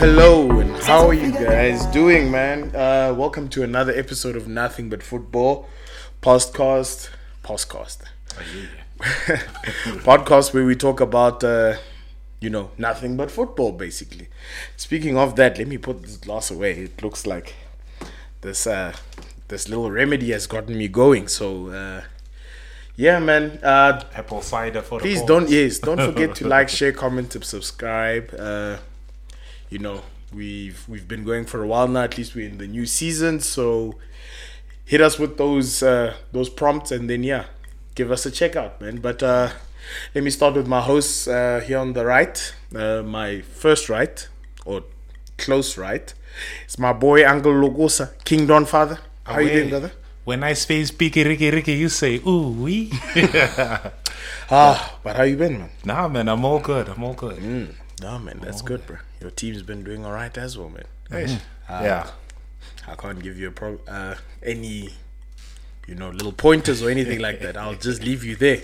betting my league. Hello, and how are you guys doing, man? Uh, welcome to another episode of Nothing But Football podcast. Podcast. podcast where we talk about, uh, you know, nothing but football, basically. Speaking of that, let me put this glass away. It looks like this uh, this little remedy has gotten me going. So, uh, yeah, man. Uh, Apple cider for please the don't yes don't forget to like share comment and subscribe uh you know we've we've been going for a while now at least we're in the new season so hit us with those uh those prompts and then yeah give us a check out man but uh let me start with my hosts uh here on the right uh my first right or close right it's my boy uncle logosa king don father how you doing brother When I say speaky ricky ricky, you say ooh wee. ah but how you been man nah, man, I'm all good. I'm all good. Mm, no man, that's good, bro. Your team's been doing all right as well, man. Uh, yeah. I can't give you a pro uh, any, you know, little pointers or anything like that. I'll just leave you there.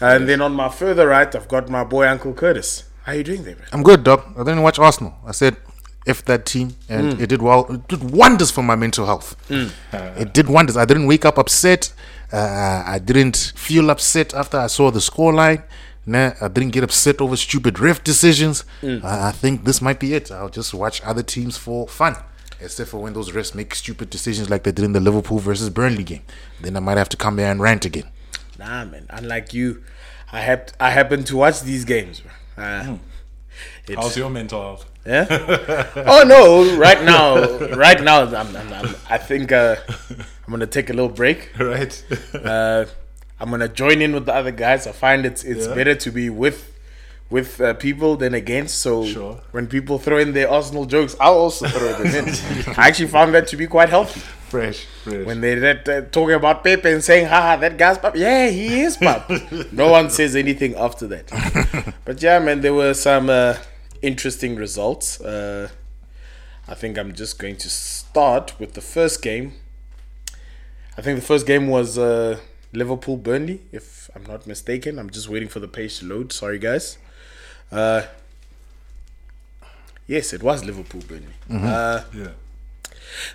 And then on my further right, I've got my boy Uncle Curtis. How you doing there, man? I'm good, dog. I didn't watch Arsenal. I said, if that team, and it did well. It did wonders for my mental health. it did wonders. I didn't wake up upset. Uh, I didn't feel upset after I saw the scoreline. Nah, I didn't get upset over stupid ref decisions. I, I think this might be it. I'll just watch other teams for fun. Except for when those refs make stupid decisions like they did in the Liverpool versus Burnley game. Then I might have to come here and rant again. Nah, man. Unlike you, I hap- I happen to watch these games, bro. Uh, it's- How's your mental health? Yeah. oh no! Right now, right now, I'm, I'm, I'm, I think uh, I'm gonna take a little break. Right. uh, I'm gonna join in with the other guys. I find it's it's Yeah. better to be with with uh, people than against. So Sure. when people throw in their Arsenal jokes, I'll also throw them in. I actually found that to be quite healthy. fresh. Fresh. When they that, uh, talking about Pepe and saying, "Haha, that guy's pop." Yeah, he is pop. no one says anything after that. but yeah, man, there were some uh, interesting results. Uh, I think I'm just going to start with the first game. I think the first game was uh, Liverpool Burnley, if I'm not mistaken. I'm just waiting for the page to load. Sorry, guys. Uh, yes, it was Liverpool Burnley. Uh, yeah.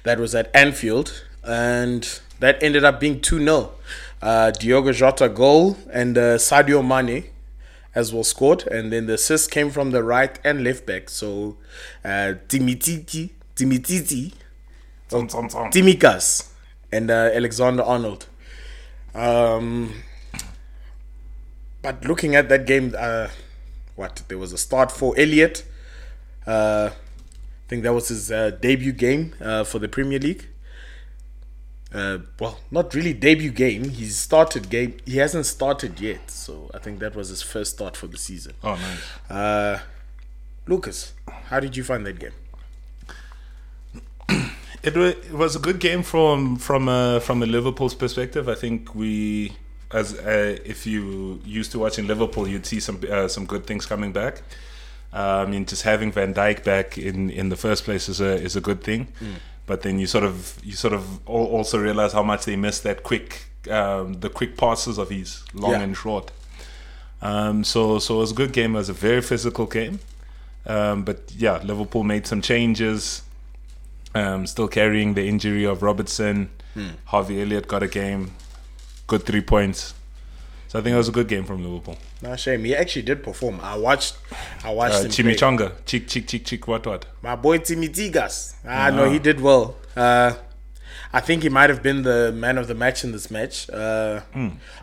that was at Anfield, and that ended up being 2 0. Uh, Diogo Jota goal and uh, Sadio Mane as well scored, and then the assist came from the right and left back. So uh, Timititi, Timititi, Tom, tom, tom. Timikas, and uh, Alexander Arnold. Um, but looking at that game, uh, what there was a start for Elliott. Uh, I think that was his uh, debut game uh, for the Premier League. Uh, well, not really debut game. He's started game. He hasn't started yet, so I think that was his first start for the season. Oh, nice. Uh, Lucas, how did you find that game? It, it was a good game from from uh, from a Liverpool's perspective. I think we, as uh, if you used to watching Liverpool, you'd see some uh, some good things coming back. Uh, I mean, just having Van Dijk back in, in the first place is a is a good thing. But then you sort of you sort of also realize how much they miss that quick um, the quick passes of his long Yeah. and short. Um, so so it was a good game. It was a very physical game. Um, but yeah, Liverpool made some changes. Um, still carrying the injury of Robertson. Harvey Elliott got a game. Good three points. So I think it was a good game from Liverpool. No shame. He actually did perform. I watched. I watched Uh, him. play. Chimichanga, chick, chick, chick, chick, what, what? My boy Timmy Tigas. Ah, no, he did well. Uh, I think he might have been the man of the match in this match. Uh,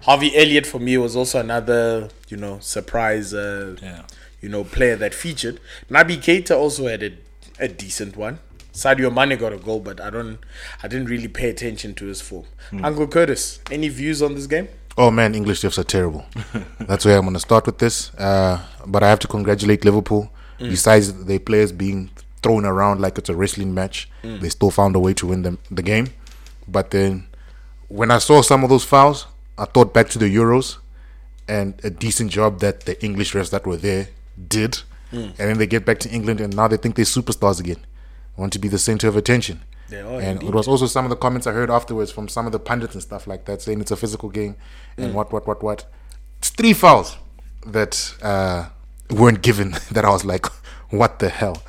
Harvey Elliott for me was also another, you know, surprise. Uh, Yeah. You know, player that featured. Naby Keita also had a, a decent one. Sadio Mane got a goal, but I don't, I didn't really pay attention to his form. Hmm. Uncle Curtis, any views on this game? Oh man, English refs are terrible. That's where I'm going to start with this. Uh, but I have to congratulate Liverpool. Hmm. Besides their players being thrown around like it's a wrestling match, hmm. they still found a way to win the, the game. But then when I saw some of those fouls, I thought back to the Euros and a decent job that the English refs that were there did. And then they get back to England and now they think they're superstars again. Want to be the center of attention. They are and indeed. it was also some of the comments I heard afterwards from some of the pundits and stuff like that, saying it's a physical game and what, what, what, what. It's three fouls that uh, weren't given. That I was like, what the hell?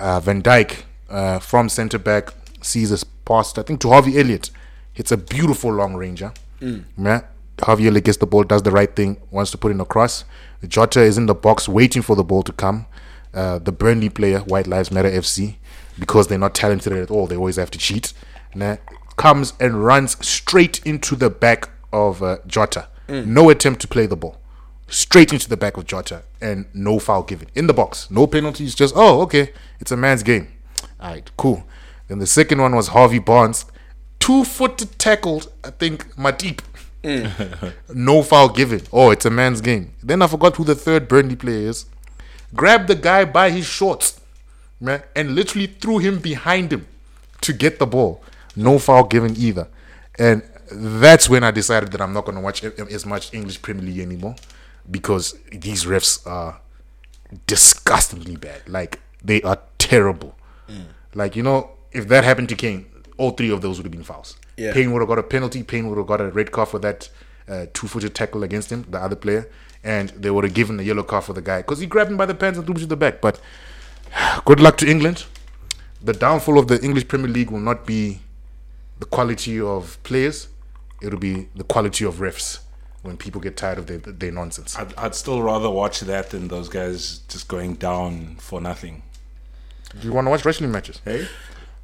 Uh, Van Dijk uh, from centre back sees us past, I think, to Harvey Elliott. It's a beautiful long ranger. Yeah. Harvey Elliott gets the ball, does the right thing, wants to put in a cross. Jota is in the box waiting for the ball to come. Uh, the Burnley player, White Lives Matter FC, because they're not talented at all, they always have to cheat. Nah, comes and runs straight into the back of uh, Jota. No attempt to play the ball. Straight into the back of Jota and no foul given. In the box. No penalties, just, oh, okay, it's a man's game. All right, cool. Then the second one was Harvey Barnes. Two footed tackled, I think, Matip. no foul given. Oh, it's a man's game. Then I forgot who the third Burnley player is. Grabbed the guy by his shorts, man, and literally threw him behind him to get the ball. No foul given either. And that's when I decided that I'm not going to watch as much English Premier League anymore because these refs are disgustingly bad. Like, they are terrible. Like, you know, if that happened to Kane, all three of those would have been fouls. Yeah. Payne would have got a penalty. Payne would have got a red card for that uh, two-footed tackle against him, the other player, and they would have given a yellow card for the guy because he grabbed him by the pants and threw him to the back. But good luck to England. The downfall of the English Premier League will not be the quality of players; it'll be the quality of refs. When people get tired of their, their nonsense, I'd, I'd still rather watch that than those guys just going down for nothing. do you want to watch wrestling matches? Hey?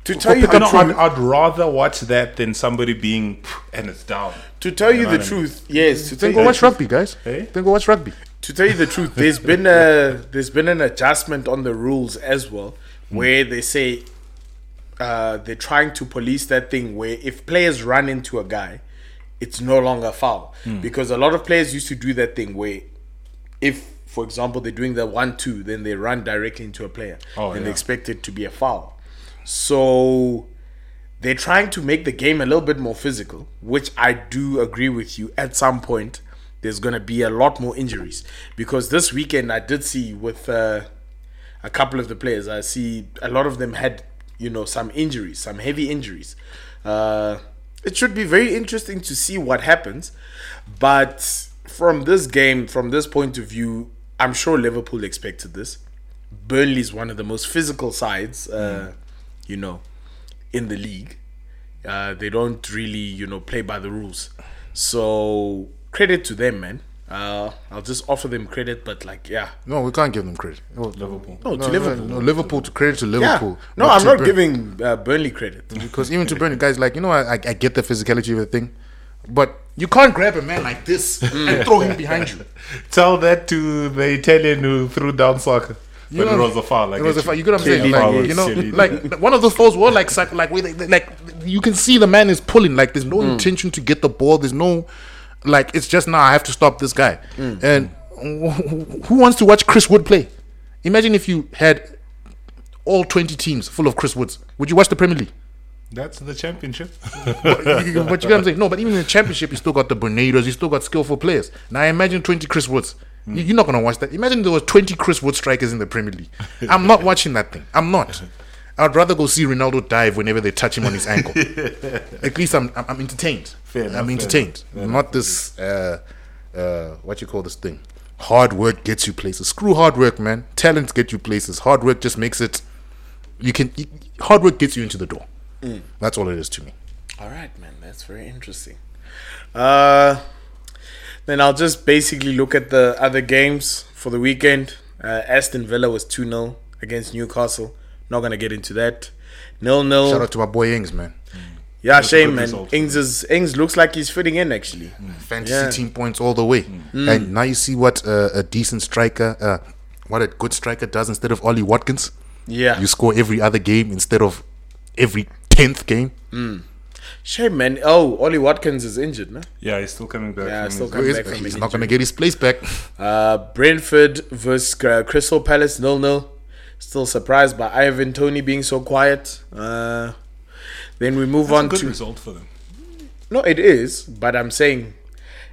To tell you No, the I'd, truth, I'd rather watch that than somebody being and it's down. to tell you know the what I truth, yes. To Then go watch rugby, guys. Hey? Then go watch rugby. To tell you the truth, there's been a there's been an adjustment on the rules as well, where they say uh, they're trying to police that thing where if players run into a guy, it's no longer a foul because a lot of players used to do that thing where if for example they're doing the one two, then they run directly into a player Oh, and they expect it to be a foul. So they're trying to make the game a little bit more physical, which I do agree with you. At some point, there's going to be a lot more injuries because this weekend I did see with uh, a couple of the players, I see a lot of them had you know some injuries, some heavy injuries. Uh, it should be very interesting to see what happens, but from this game, from this point of view, I'm sure Liverpool expected this. Burnley is one of the most physical sides, uh, you know, in the league. Uh, they don't really, you know, play by the rules. So credit to them, man. Uh, I'll just offer them credit, but like, yeah, No, we can't give them credit. No, Liverpool. no, no, to Liverpool. No, Liverpool to credit to yeah, Liverpool. no, I'm not Burn- giving uh, Burnley credit. because even to Burnley guys, like you know, I, I get the physicality of the thing, but you can't grab a man like this and throw him behind you. Tell that to the Italian who threw down soccer. But know, it was a foul. Like It was a foul. You get what I'm saying? Like, yeah, you know, like one of those fouls were like, sac- like, where they, they- like you can see the man is pulling. Like, there's no Mm. intention to get the ball. There's no, like, it's just now I have to stop this guy. Mm. And who wants to watch Chris Wood play? Imagine if you had all 20 teams full of Chris Woods. Would you watch the Premier League? That's the championship. but you get what I'm saying? No, but even in the championship, you still got the Bernados, you still got skillful players. Now imagine 20 Chris Woods. You- You're not going to watch that. Imagine there was 20 Chris Wood strikers in the Premier League. I'm not watching that thing. I'm not. I'd rather go see Ronaldo dive whenever they touch him on his ankle. At least I'm I'm, I'm entertained. Fair enough, I'm fair entertained. enough, fair not this uh, uh, what you call this thing. Hard work gets you places. Screw hard work, man. Talent gets you places. Hard work just makes it. You can. You, hard work gets you into the door. That's all it is to me. All right, man. That's very interesting. Uh, then I'll just basically look at the other games for the weekend. Uh, Aston Villa was 2 0 against Newcastle. Not going to get into that. Nil nil. Shout out to my boy Ings, man. Yeah, a shame, man. result. Ings, is, Ings looks like he's fitting in, actually. Fantasy Yeah. team points all the way. And now you see what uh, a decent striker, uh, what a good striker does instead of Ollie Watkins. Yeah. You score every other game instead of every tenth game. Shame, man. Oh, Ollie Watkins is injured, no? yeah, he's still coming back. Yeah, still coming He's, back from he's not going to get his place back. Uh, Brentford versus uh, Crystal Palace, nil nil. Still surprised by Ivan Toney being so quiet. Uh, then we move That's a on good to result for them. no, it is, but I'm saying,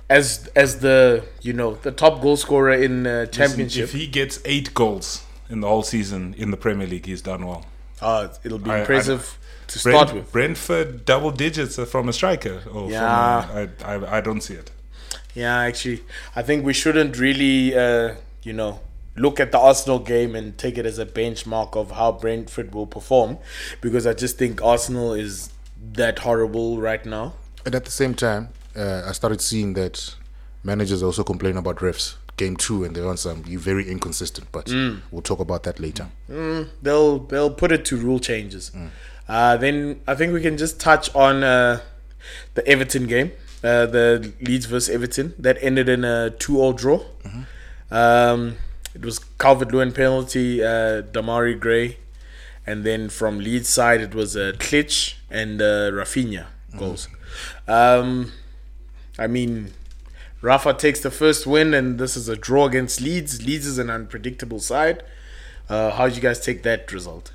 as as the you know the top goal scorer in uh, Listen, championship, if he gets eight goals in the whole season in the Premier League, he's done well. uh, it'll be I- I- impressive to Brent, start with. Brentford double digits from a striker. Or Yeah. from a, I, I, I don't see it. Yeah, actually, I think we shouldn't really, uh, you know, look at the Arsenal game and take it as a benchmark of how Brentford will perform, because I just think Arsenal is that horrible right now. And at the same time, uh, I started seeing that managers also complain about refs. Game two, and they're on some you very inconsistent, but Mm. we'll talk about that later. They'll they'll put it to rule changes. Uh, then I think we can just touch on uh, the Everton game, uh, the Leeds versus Everton that ended in a two-all draw. Um, it was Calvert Lewin penalty, uh, Demarai Gray, and then from Leeds side it was uh, Klich and uh, Raphinha goals. Um, I mean, Rafa takes the first win, and this is a draw against Leeds. Leeds is an unpredictable side. Uh, how did you guys take that result?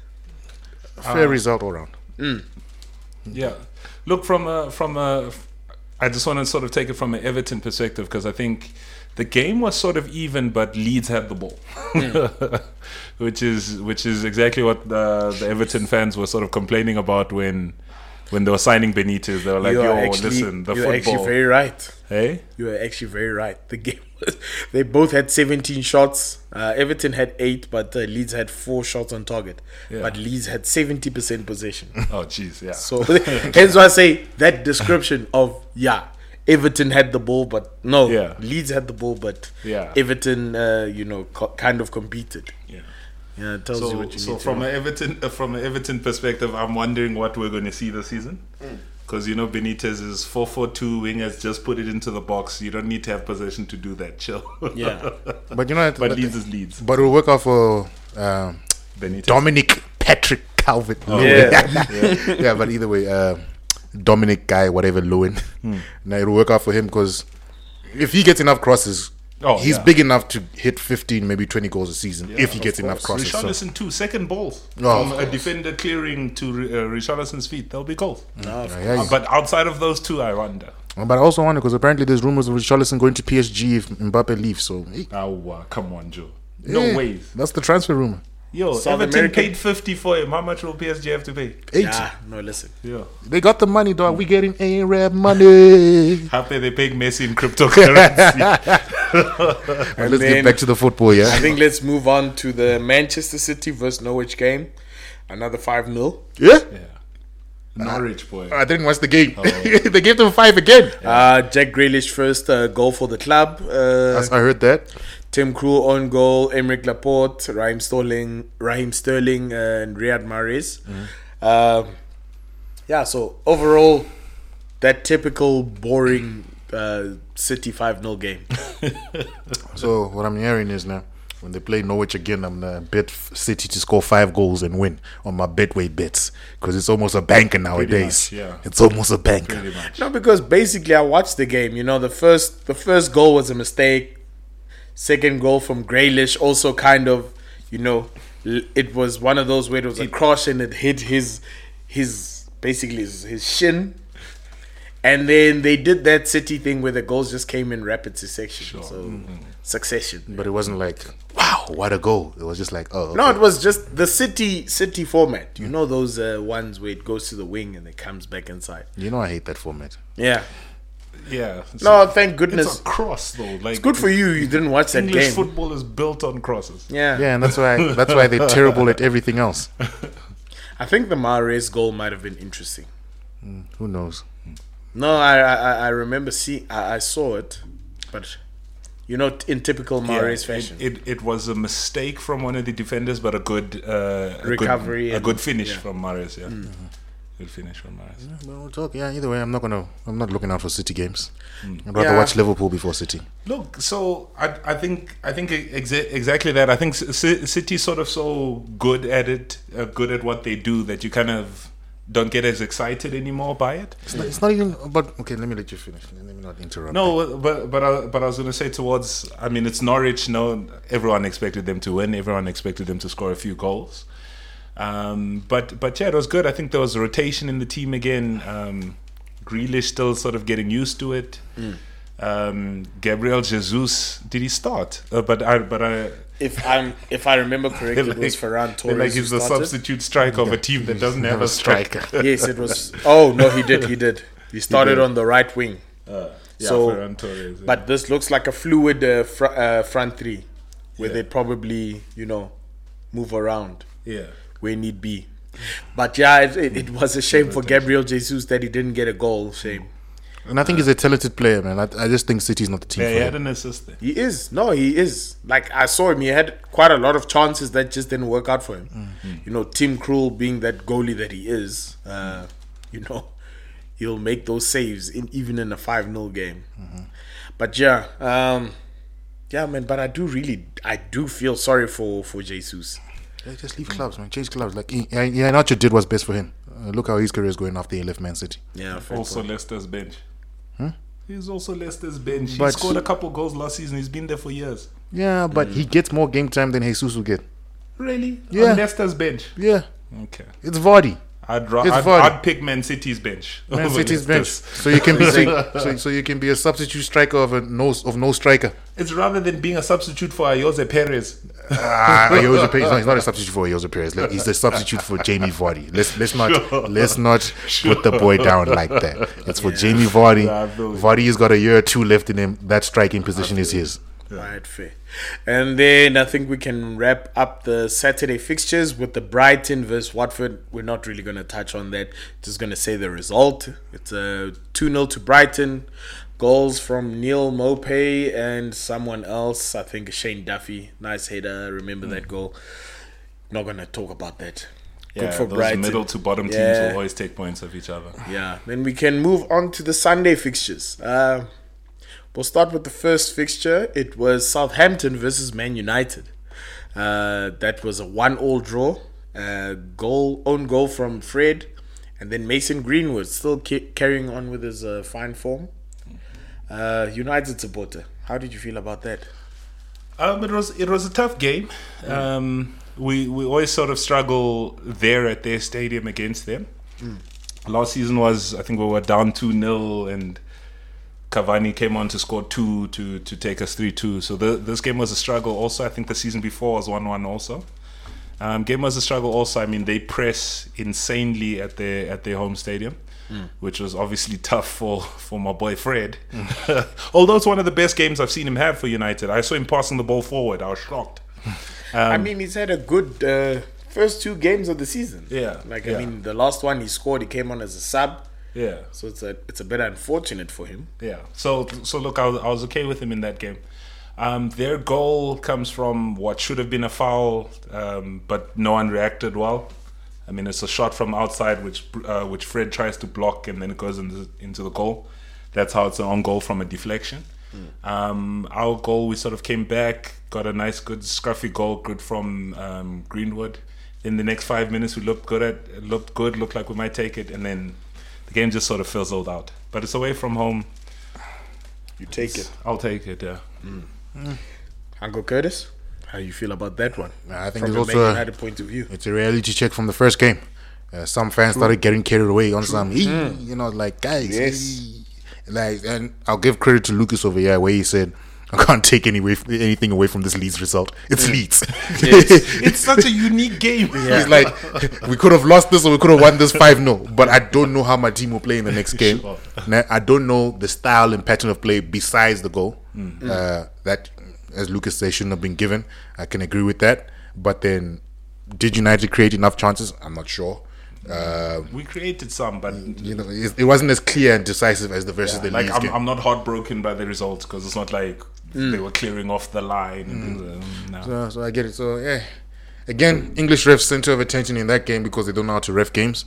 Fair result all round. Yeah. Look from a from a. I just want to sort of take it from an Everton perspective because I think the game was sort of even, but Leeds had the ball, which is which is exactly what the, the Everton fans were sort of complaining about when when they were signing Benitez. They were like, you "Yo, actually, listen, the you are actually football." very right. Hey, You are actually very right. The game was, they both had 17 shots. Uh, Everton had eight, but uh, Leeds had four shots on target. Yeah. But Leeds had 70% possession. oh jeez, yeah. So hence why I say that description of yeah, Everton had the ball, but no, Yeah. Leeds had the ball, but Yeah. Everton, uh, you know, co- kind of competed. yeah. Yeah, it tells you what you so need to from an Everton uh, from an Everton perspective, I'm wondering what we're going to see this season. Mm. Because you know Benitez is four four two wingers, just put it into the box. You don't need to have possession to do that. Chill. Yeah. But you know, but but, Leeds is Leeds. but we'll work out for um, Benitez. Dominic Patrick Calvert. Oh, yeah. yeah, but either way, uh, Dominic guy, whatever Lewin, Hmm. now it'll work out for him because if he gets enough crosses, Oh, he's yeah. big enough to hit 15, maybe 20 goals a season if he of gets enough course. crosses. So, Richarlison too, second balls Oh, from a defender clearing to uh, Richarlison's feet. That'll be goals. No, yeah, yeah, Uh, but outside of those two, I wonder. But I also wonder because apparently there's rumors of Richarlison going to PSG if Mbappe leaves. So hey, Oh, uh, come on, Joe. No eh, ways. That's the transfer rumor. Yo, South Everton American- paid 50 for him. How much will PSG have to pay? 80. Yeah, no, listen. Yeah. They got the money, dog. We getting Arab money. Happy they paying Messi in cryptocurrency. And let's then- get back to the football, yeah? I think let's move on to the Manchester City versus Norwich game. Another 5 0. Yeah. yeah. Norwich boy. I didn't watch the game. Oh. they gave them five again. Uh, Jack Grealish first uh, goal for the club. Uh, I heard that. Tim Krul on goal. Aymeric Laporte, Raheem Sterling, Raheem Sterling, and Riyad Mahrez. Um yeah, so overall, that typical boring uh, City 5 0 game. So what I'm hearing is now when they play Norwich again, I'm gonna bet City to score five goals and win on my betway bets because it's almost a banker nowadays. much, yeah. It's almost a banker. Pretty. No, because basically I watched the game. You know, the first the first goal was a mistake. Second goal from Grealish also kind of, you know, it was one of those where it was a cross and it hit his his basically his, his shin. And then they did that City thing where the goals just came in rapid succession. So succession. But it wasn't like wow, what a goal. It was just like oh No, it was just the City City format. You know those uh, ones where it goes to the wing and it comes back inside. You know I hate that format. Yeah. Yeah. No, thank It's goodness. a cross though. Like it's Good for you. You didn't watch that English game. football is built on crosses. Yeah. Yeah, and that's why that's why they're terrible at everything else. I think the Mahrez goal might have been interesting. Hmm, who knows? No, I I, I remember see I, I saw it, but you know, in typical Mahrez Yeah, fashion. It, it, it was a mistake from one of the defenders, but a good uh, a Recovery good, a good finish yeah. from Mahrez. Yeah, mm. uh-huh. Good finish from Mahrez. But we'll talk. Yeah, either way, I'm not gonna. I'm not looking out for City games. Hmm. I'd rather Yeah. watch Liverpool before City. Look, so I, I think I think exa- exactly that. I think C- C- City's sort of so good at it, uh, good at what they do that you kind of don't get as excited anymore by it. It's not, it's not even. But okay, let me let you finish. Let me not interrupt. No, but but I, but I was going to say towards. I mean, it's Norwich. No, everyone expected them to win. Everyone expected them to score a few goals. Um, but but yeah, it was good. I think there was a rotation in the team again. Um, Grealish still sort of getting used to it. Um, Gabriel Jesus did he start? Uh, but I but I. if I'm if I remember correctly, it was Ferran Torres. like who he's the substitute striker of a team that doesn't have a striker. yes, it was. Oh no, he did. He did. He started did. on the right wing. Uh, yeah, So, Ferran Torres, yeah. But this looks like a fluid uh, fr- uh, front three. where Yeah. they'd probably, you know, move around Yeah. Where need be. But yeah, it, it, it was a shame for Gabriel Jesus that he didn't get a goal. Shame. And I think he's a talented player, man. I, I just think City's not the team Yeah, for he him. had an assist there. He is. No, he is. Like I saw him, he had quite a lot of chances that just didn't work out for him. Mm-hmm. You know, Tim Krul being that goalie that he is, uh, you know, he'll make those saves in even in a 5 0 game. Mm-hmm. But yeah, um, yeah, man, but I do really I do feel sorry for for Jesus. Yeah, just leave clubs, man. Change clubs. Like, yeah, yeah, Nacho did what's best for him. Uh, look how his career is going after he left Man City. Yeah, Also point. Leicester's bench. He's also Leicester's bench. He But- scored a couple goals last season. He's been there for years. Yeah, but he gets more game time than Jesus will get. Really? Yeah. On Leicester's bench. Yeah, Okay. it's Vardy. I'd, ra- It's I'd, Vardy. I'd pick Man City's bench. Man City's bench. So you can be so, so, so you can be a substitute striker of a no of no striker. It's rather than being a substitute for Ayoze Perez. Ah, Ayoze Perez. No, he's not a substitute for Ayoze Perez. He's the substitute for Jamie Vardy. Let's let's not Sure. let's not put the boy down like that. It's for Jamie Vardy. Vardy's got a year or two left in him. That striking position is his. Right, fair. And then I think we can wrap up the Saturday fixtures with the Brighton versus Watford. We're not really going to touch on that. Just going to say the result. It's a 2 0 to Brighton. Goals from Neal Maupay and someone else. I think Shane Duffy. Nice header. Remember that goal. Not going to talk about that. Good Yeah, for those Brighton. middle to bottom teams Yeah. will always take points of each other. Yeah. Then we can move on to the Sunday fixtures. Uh, we'll start with the first fixture. It was Southampton versus Man United. Uh, that was a one-all draw. Uh, goal, own goal from Fred, and then Mason Greenwood still ca- carrying on with his uh, fine form. Uh, United supporter, how did you feel about that? Um, it was it was a tough game. Um, we we always sort of struggle there at their stadium against them. Last season was I think we were down two 0 and Cavani came on to score two to to take us three two. So the, this game was a struggle. Also, I think the season before was one one. Also, um, game was a struggle. Also, I mean they press insanely at their at their home stadium. Which was obviously tough for, for my boy Fred. Although it's one of the best games I've seen him have for United. I saw him passing the ball forward. I was shocked. I mean, he's had a good uh, first two games of the season. Yeah, like yeah. I mean, the last one he scored, he came on as a sub, Yeah. so it's a it's a bit unfortunate for him. Yeah. So so look, I was, I was okay with him in that game. Um, their goal comes from what should have been a foul, um, but no one reacted well. I mean, it's a shot from outside which uh, which Fred tries to block, and then it goes into into the goal. That's how it's an on goal from a deflection. Um, our goal, we sort of came back, got a nice, good scruffy goal, good from um, Greenwood. In the next five minutes, we looked good at looked good, looked like we might take it, and then the game just sort of fizzled out. But it's away from home. You take it, I'll take it. Yeah. Uncle Curtis. How you feel about that one? I think from Man also a- point of view. It's a reality check from the first game. Uh, some fans started getting carried away on some, "Ee," you know, like guys. Yes. Like, and I'll give credit to Lucas over here, where he said, "I can't take any way, anything away from this Leeds result. It's Leeds." it's such a unique game. He's like, we could have lost this or we could have won this 5 0. But I don't know how my team will play in the next game. Sure. I don't know the style and pattern of play besides the goal. Mm. Uh, that, as Lucas says, shouldn't have been given. I can agree with that. But then, did United create enough chances? I'm not sure. Uh, We created some, but you know, it, it wasn't as clear and decisive as the versus the like I'm, game. I'm not heartbroken by the results because it's not like they were clearing off the line. And things, um, no. So, so I get it. So yeah, again, English refs center of attention in that game because they don't know how to ref games.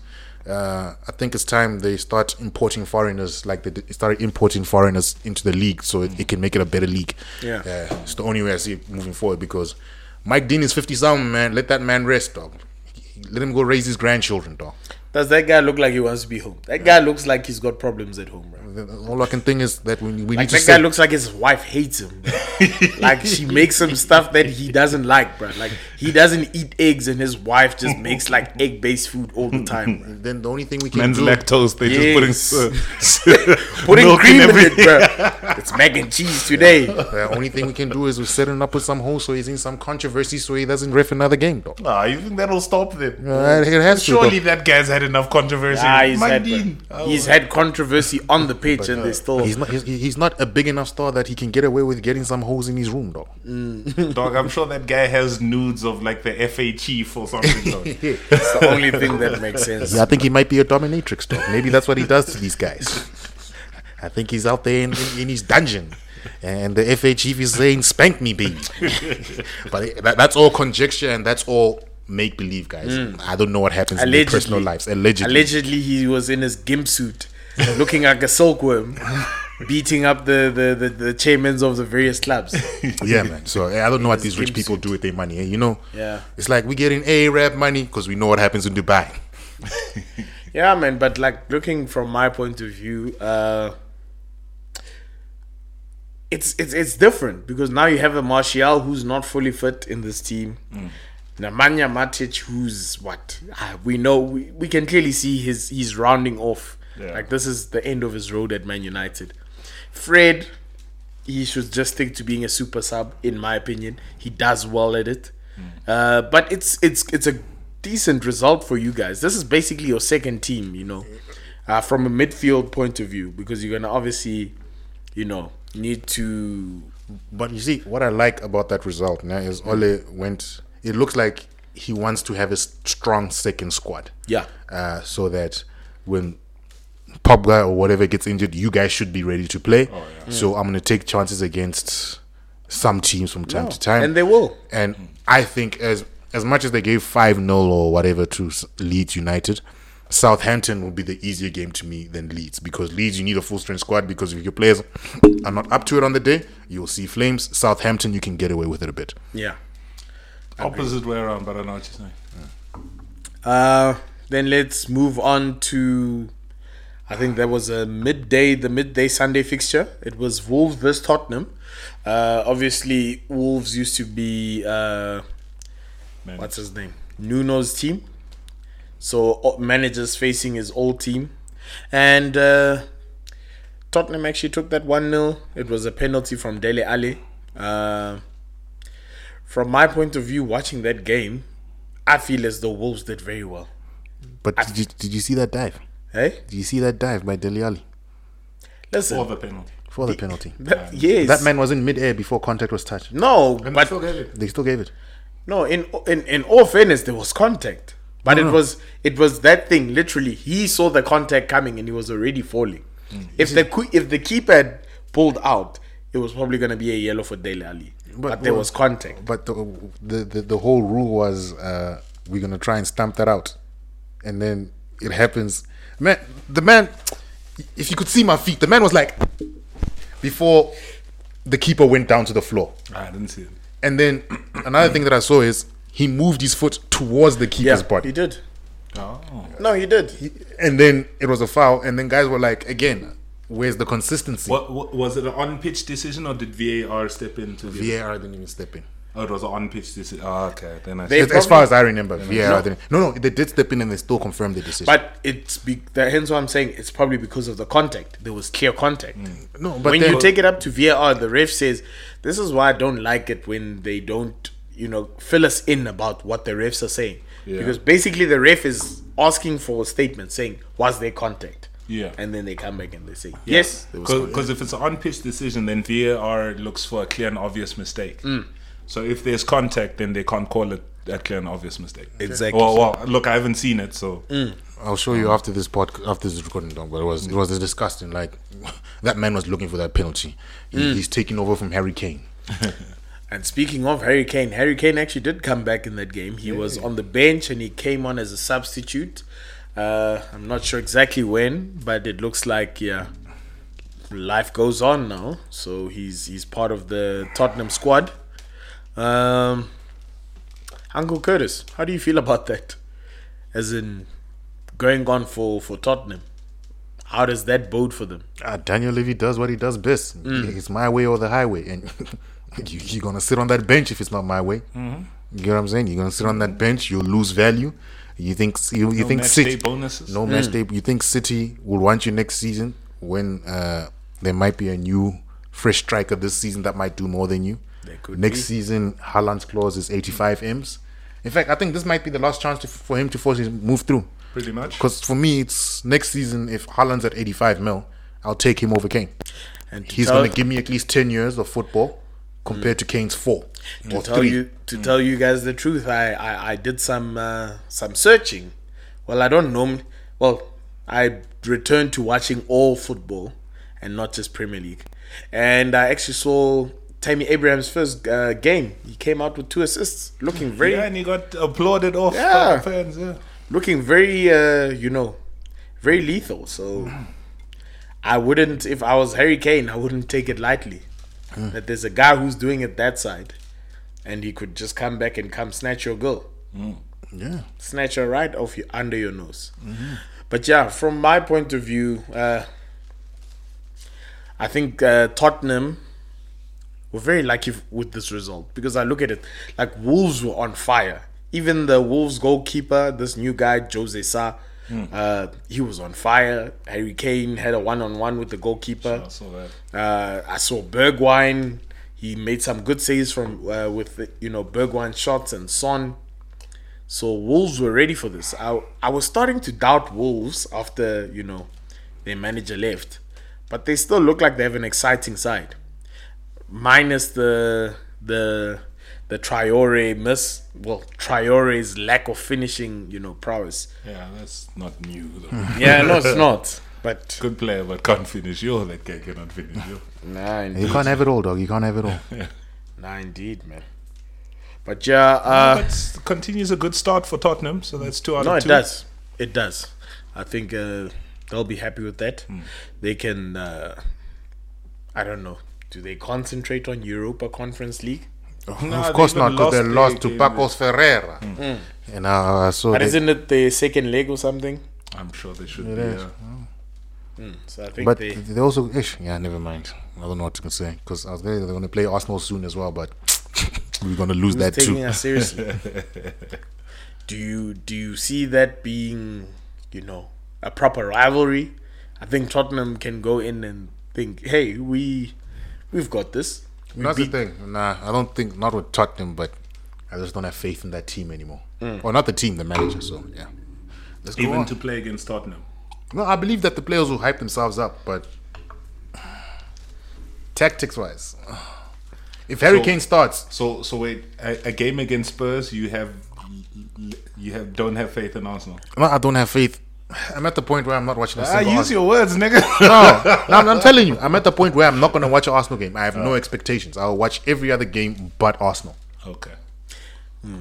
Uh, I think it's time they start importing foreigners, like they started importing foreigners into the league, so it, it can make it a better league. Yeah. uh, it's the only way I see it moving forward because Mike Dean is fifty something, man. Let that man rest, dog. Let him go raise his grandchildren, dog. Does that guy look like he wants to be home? That guy looks like he's got problems at home, bro. All I can think is that we, we Like need to that say, guy looks like his wife hates him. Like she makes him stuff that he doesn't like, bro. Like he doesn't eat eggs, and his wife just makes like egg-based food all the time. bro. Then the only thing we can Man's do, lactose. They Yes. just putting uh, Putting milk cream in it, bro. It's mac and cheese today. the only thing we can do is we're setting up with some holes so he's in some controversy so he doesn't ref another game, though. Nah, you think that'll stop them? Uh, it has. Surely though. that guy's had enough controversy. Ah, he's had, Mandine. bro. he's had controversy on the pitch, and they still. He's not. He's, he's not a big enough star that he can get away with getting some holes in his room, though. Mm. Dog, I'm sure that guy has nudes of like the FA chief or something. dog. It's the only thing that makes sense. Yeah, I think he might be a dominatrix, dog. Maybe that's what he does to these guys. I think he's out there in, in, in his dungeon. And the FA chief is saying, spank me, baby. but eh, that, that's all conjecture and that's all make believe, guys. Mm. I don't know what happens in their personal lives. Allegedly. Allegedly, he was in his gimp suit, looking like a silkworm, beating up the, the, the, the chairmen of the various clubs. yeah, man. So eh, I don't know what these rich people do with their money. eh, You know, Yeah. it's like we're getting Arab money because we know what happens in Dubai. Yeah, man. But like looking from my point of view, uh, it's it's it's different because now you have a Martial who's not fully fit in this team. Nemanja Matic, who's what Ah, we know, we, we can clearly see his he's rounding off. Yeah. Like this is the end of his road at Man United. Fred, he should just stick to being a super sub, in my opinion. He does well at it, uh, but it's it's it's a decent result for you guys. This is basically your second team, you know, uh, from a midfield point of view, because you're gonna obviously, you know, need to. But you see, what I like about that result now is Ole went. It looks like he wants to have a strong second squad. Yeah. Uh, so that when Pogba or whatever gets injured, you guys should be ready to play. So I'm going to take chances against some teams from time to time, and they will. And I think as as much as they gave five 0 or whatever to Leeds United, Southampton will be the easier game to me than Leeds because Leeds you need a full strength squad because if your players are not up to it on the day, you'll see flames. Southampton you can get away with it a bit. Yeah. Opposite way around, but I know what you're saying. Uh, then let's move on to. I think there was a midday, the midday Sunday fixture. It was Wolves versus Tottenham. Uh, obviously, Wolves used to be uh, what's his name, Nuno's team. So managers facing his old team, and uh, Tottenham actually took that one 0 It was a penalty from Dele Alli. Uh, from my point of view, watching that game, I feel as though Wolves did very well. But did you, did you see that dive? Hey, Did you see that dive by Dele Alli listen. For the penalty. for the penalty? that, yes. That man was in midair before contact was touched. No, And but still gave it. They still gave it. no. In in in all fairness, there was contact, but it was it was that thing. Literally, he saw the contact coming and he was already falling. Mm. If the que- if the keeper had pulled out, it was probably going to be a yellow for Dele Alli. But, there well, was contact. But the, the the the whole rule was uh, we're gonna try and stamp that out, and then it happens. Man, the man, if you could see my feet, the man was like before the keeper went down to the floor, Ah, I didn't see it. and then another thing that I saw is he moved his foot towards the Yeah, keeper's body, he did. Oh. No, he did. and then it was a foul, and then guys were like, again, where's the consistency? What, what was it an on pitch decision or did VAR step in to give? VAR didn't even step in. Oh, it was an on pitch decision. Oh, okay. Then I They- As, as far as I remember, VAR didn't. No, no, they did step in and they still confirmed the decision. But it's be, that, hence what I'm saying. It's probably because of the contact. There was clear contact. no, but when then, you take it up to VAR, the ref says, "This is why I don't like it when they don't, you know, fill us in about what the refs are saying." Yeah. Because basically, the ref is asking for a statement saying, "Was there contact?" Yeah. and then they come back and they say, "Yes." There was Because if it's an on pitch decision, then VAR looks for a clear and obvious mistake. Mm. So if there's contact, then they can't call it a clear and obvious mistake. Exactly. Well, well, look, I haven't seen it, so I'll show you after this pod, after this recording done. But it was it was disgusting. Like that man was looking for that penalty. He, He's taking over from Harry Kane. And speaking of Harry Kane, Harry Kane actually did come back in that game. He was on the bench and he came on as a substitute. Uh, I'm not sure exactly when, but it looks like yeah, life goes on now. So he's he's part of the Tottenham squad. Um, Uncle Curtis, how do you feel about that? As in going on for for Tottenham, how does that bode for them? Uh, Daniel Levy does what he does best. It's my way or the highway, and you, you're gonna sit on that bench if it's not my way. You know what I'm saying? You're gonna sit on that bench. You'll lose value. You think you, you No think match City day bonuses. no match day. You think City will want you next season when uh, there might be a new fresh striker this season that might do more than you. Next be. season, Haaland's clause is 85 m's. In fact, I think this might be the last chance to, for him to force his move through. Pretty much. Because for me, it's next season. If Haaland's at 85 mil, I'll take him over Kane. And He's going to give me at least 10 years of football compared to Kane's four to or tell three. you to tell you guys the truth, I I, I did some uh, some searching. Well, I don't know. Well, I returned to watching all football and not just Premier League, and I actually saw Tammy Abraham's first uh, game. He came out with two assists, looking very Yeah, and he got applauded off by Yeah. the fans. Yeah. looking very uh, you know very lethal. So I wouldn't if I was Harry Kane, I wouldn't take it lightly. That there's a guy who's doing it that side, and he could just come back and come snatch your girl, Yeah. snatch her right off you under your nose. But yeah, from my point of view, uh, I think uh, Tottenham were very lucky with this result because I look at it like Wolves were on fire. Even the Wolves goalkeeper, this new guy Jose Sa, uh, he was on fire. Harry Kane had a one-on-one with the goalkeeper. I saw that. Uh, I saw Bergwijn. He made some good saves from uh, with you know Bergwijn shots and Son. So Wolves were ready for this. I I was starting to doubt Wolves after you know their manager left, but they still look like they have an exciting side. Minus the the the Traore miss, well Traore's lack of finishing, you know, prowess. Yeah, that's not new though. Yeah, no, it's not. But Good player, but can't finish. Yo, that guy cannot finish. Yo. nah, You can't have it all, dog. You can't have it all. yeah. nah, indeed, man. But yeah, uh, but continues a good start for Tottenham, so that's two out No, of it two. does. It does. I think uh, they'll be happy with that. Hmm. They can. Uh, I don't know. Do they concentrate on Europa Conference League? Nah, of course not, because they lost lost to their game. Pacos Ferreira. Mm. Hmm. And uh, so But isn't it the second leg or something? I'm sure they should It be. is. Yeah. Oh. Hmm, so I think but they. they also, ish, yeah, never mind. I don't know what to say because I was there. They're going to play Arsenal soon as well, but we're going to lose Who's that taking too. us seriously? do you do you see that being, you know, a proper rivalry? I think Tottenham can go in and think, hey, we we've got this. We That's the thing. Nah, I don't think not with Tottenham, but I just don't have faith in that team anymore. Mm. Or not the team, the manager. So yeah, let's go Even on. to play against Tottenham. No, I believe that the players will hype themselves up, but tactics wise, if Harry So- Kane starts, So, so wait, a, a game against Spurs, you have, you have, don't have faith in Arsenal. no, I don't have faith. I'm at the point where I'm not watching a Ah, single use Arsenal. your words, nigga. no, no, I'm, I'm telling you, I'm at the point where I'm not going to watch an Arsenal game. I have no expectations. I'll watch every other game but Arsenal okay.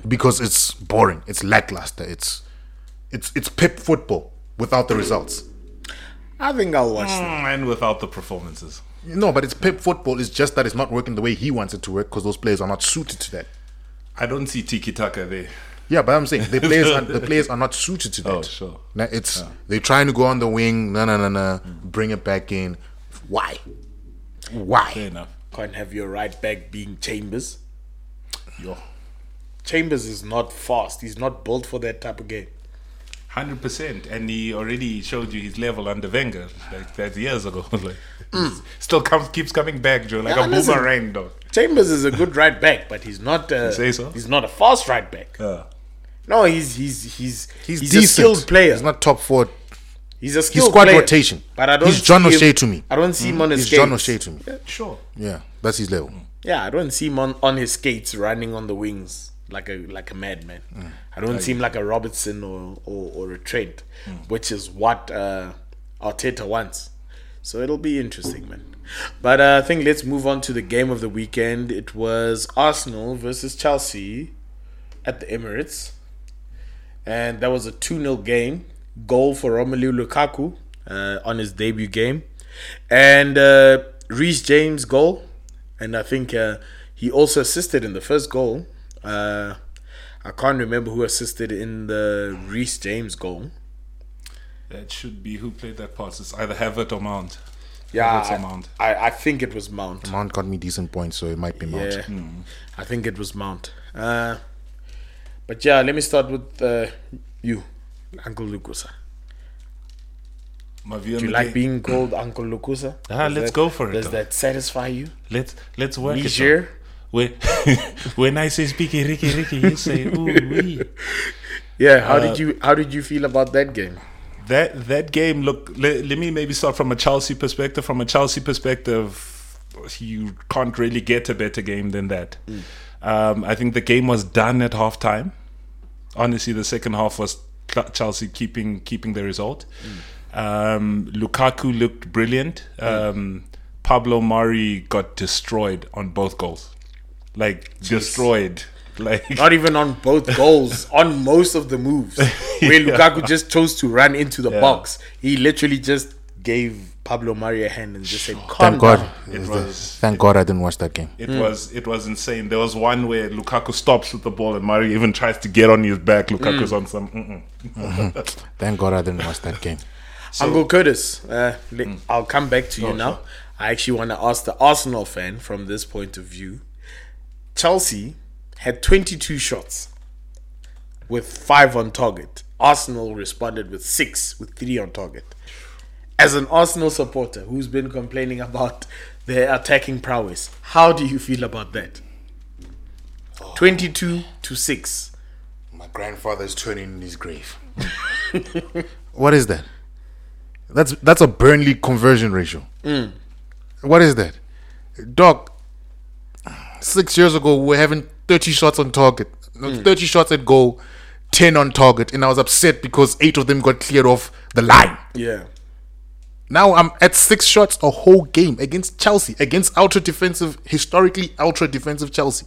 because it's boring. It's lackluster. It's it's it's pip football without the results. I think I'll watch them. Mm, And without the performances. No, but it's pip football. It's just that it's not working the way he wants it to work because those players are not suited to that. I don't see tiki taka there. Yeah, but I'm saying the players are, the players are not suited to that. Oh, sure. Now, it's they're trying to go on the wing. No, no, no, no. Bring it back in. Why? Fair Why? enough. Can't have your right back being Chambers. Yo. Chambers is not fast. He's not built for that type of game. Hundred percent, and he already showed you his level under Wenger, like that years ago. like, he's- still comes, keeps coming back, Joe, like Yeah, a listen. boomerang, dog. Chambers is a good right back, but he's not. Uh, say so? He's not a fast right back. Yeah. No, he's he's he's He's, he's, decent. a skilled player. He's not top four. He's a skilled He's skilled squad player. rotation. But I don't. He's John see him- O'Shea to me. I don't see him on his He's skates. John O'Shea to me. Sure. Yeah, that's his level. Yeah, I don't see him on, on his skates running on the wings like a like a madman. I don't see him like a Robertson or or, or a Trent, which is what uh, Arteta wants. So it'll be interesting, man. But uh, I think let's move on to the game of the weekend. It was Arsenal versus Chelsea at the Emirates, and that was a two 0 game. Goal for Romelu Lukaku uh, on his debut game, and uh, Reece James goal and I think uh, he also assisted in the first goal. Uh, I can't remember who assisted in the Reece James goal. That should be who played that pass. It's either Havertz or Mount. Yeah, Havertz I, Mount. I, I think it was Mount. Mount got me decent points, so it might be Mount. Yeah, I think it was Mount. Uh, But yeah, let me start with uh, you, Uncle Lukusa. My view Do you like game- being called Uncle Lukusa? Ah, Does let's that- go for it, Does though. that satisfy you? Let's let's work it. Leisure? out. When, when I say speaky Ricky Ricky, you say ooh wee. Yeah. How Uh, did you How did you feel about that game? That that game. Look, let, let me maybe start from a Chelsea perspective. From a Chelsea perspective, you can't really get a better game than that. Um, I think the game was done at halftime. Honestly, the second half was Chelsea keeping keeping the result. Um, Lukaku looked brilliant. Um, Pablo Mari got destroyed on both goals, like destroyed. Like Not even on both goals, on most of the moves. Where Lukaku just chose to run into the Yeah. box. He literally just gave Pablo Mari a hand and just said, Calm Thank God. down." it was Thank God I didn't watch that game. It was it was insane. There was one where Lukaku stops with the ball and Mari even tries to get on his back. Lukaku's on some. Mm-mm. Thank God I didn't watch that game. Uncle Curtis, uh, Mm. I'll come back to you now. I actually want to ask the Arsenal fan from this point of view. Chelsea had 22 shots with five on target. Arsenal responded with six, with three on target. As an Arsenal supporter who's been complaining about their attacking prowess, how do you feel about that? 22 to 6. My grandfather is turning in his grave. what is that? That's that's a Burnley conversion ratio. Mm. What is that? Dog, six years ago we were having 30 shots on target. No, mm. 30 shots at goal, 10 on target. And I was upset because eight of them got cleared off the line. Yeah. Now I'm at six shots a whole game against Chelsea, against ultra defensive, historically ultra defensive Chelsea.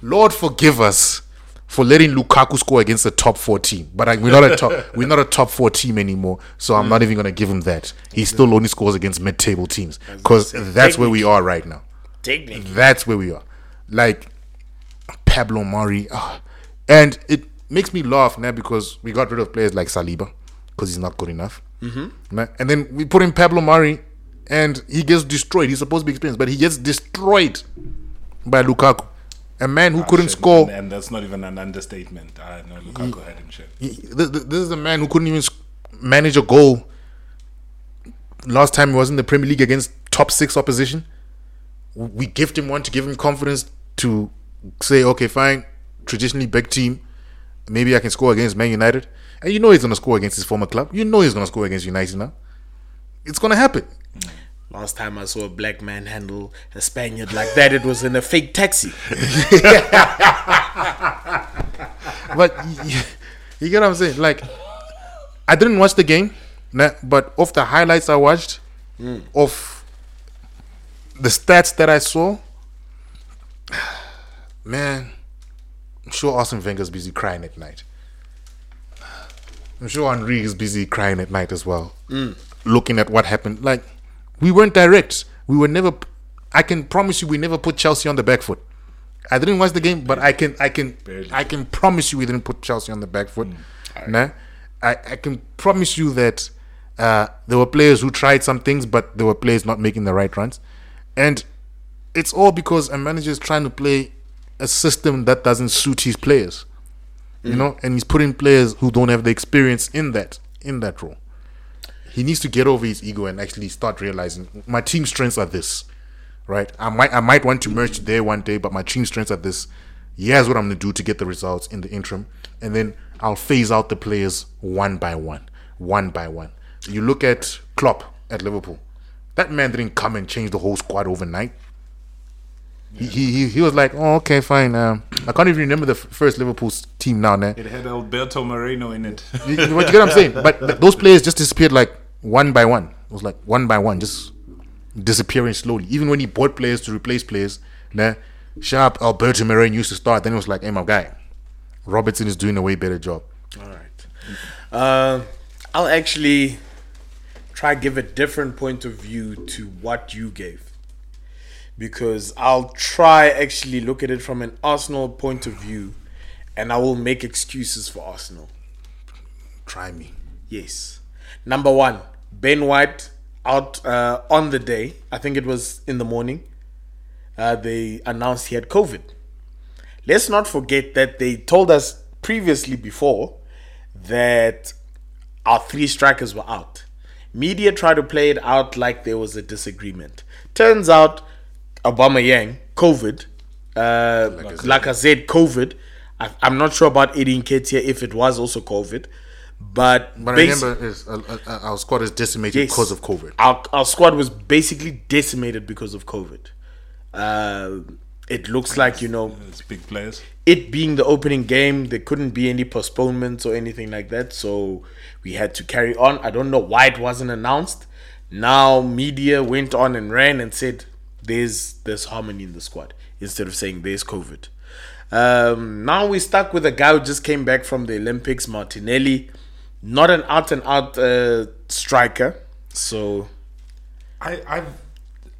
Lord forgive us for letting Lukaku score against a top four team, but I, we're not a top we're not a top four team anymore. So I'm not even gonna give him that. He still only scores against mid-table teams because that's where we are right now. Technically. That's where we are. Like Pablo Mari, ah. and it makes me laugh now because we got rid of players like Saliba because he's not good enough. Mm-hmm. And then we put in Pablo Mari, and he gets destroyed. He's supposed to be experienced, but he gets destroyed by Lukaku, a man who couldn't Shit, score. and, that's not even an understatement. I know Lukaku had him shit. He- th- th- This is a man who couldn't even manage a goal. Last time he was in the Premier League against top six opposition. We gift him one to give him confidence to say, okay, fine, traditionally big team. Maybe I can score against Man United. And you know he's going to score against his former club. You know he's going to score against United now. It's going to happen. Last time I saw a black man handle a Spaniard like that, it was in a fake taxi. but you, you get what I'm saying? Like, I didn't watch the game, but of the highlights I watched, hmm. of the stats that I saw, man, I'm sure Arsene Wenger's busy crying at night. I'm sure Henri is busy crying at night as well, looking at what happened. Like, we weren't direct. We were never. I can promise you, we never put Chelsea on the back foot. I didn't watch the game, but I can, I can, Barely. I can promise you, we didn't put Chelsea on the back foot. Nah, I, I can promise you that uh, there were players who tried some things, but there were players not making the right runs, and it's all because a manager is trying to play a system that doesn't suit his players, you know, and he's putting players who don't have the experience in that in that role. He needs to get over his ego and actually start realizing my team strengths are this, right? I might I might want to merge there one day, but my team strengths are this. Here's what I'm gonna do to get the results in the interim, and then I'll phase out the players one by one, one by one. You look at Klopp at Liverpool. That man didn't come and change the whole squad overnight. He, he, he, he was like, oh, okay, fine. Um, I can't even remember the f- first Liverpool team now. Nah. It had Alberto Moreno in it. You, you- what you get what I'm saying? But th- those players just disappeared like one by one. It was like one by one, just disappearing slowly. Even when he bought players to replace players, nah, sharp Alberto Moreno used to start. Then it was like, hey, my guy, Robertson is doing a way better job. All right. Um, I'll actually try give a different point of view to what you gave. Because I'll try actually look at it from an Arsenal point of view and I will make excuses for Arsenal. Try me. Yes. Number one, Ben White out uh, on the day. I think it was in the morning. Uh, they announced he had COVID. let's not forget that they told us previously before that our three strikers were out. Media tried to play it out like there was a disagreement. Turns out, Aubameyang, COVID, uh, Lacazette, COVID. I, said, COVID. I'm not sure about Eddie Nketiah if it was also COVID, but But basi- remember, is, uh, uh, uh, our squad is decimated Yes. because of COVID. our, our squad was basically decimated because of COVID. Uh, it looks like you know It's big players. it being the opening game, there couldn't be any postponements or anything like that. So we had to carry on. I don't know why it wasn't announced. Now media went on and ran and said there's there's harmony in the squad instead of saying there's COVID. Um, now we're stuck with a guy who just came back from the Olympics, Martinelli, not an out and out uh, striker. So I, I've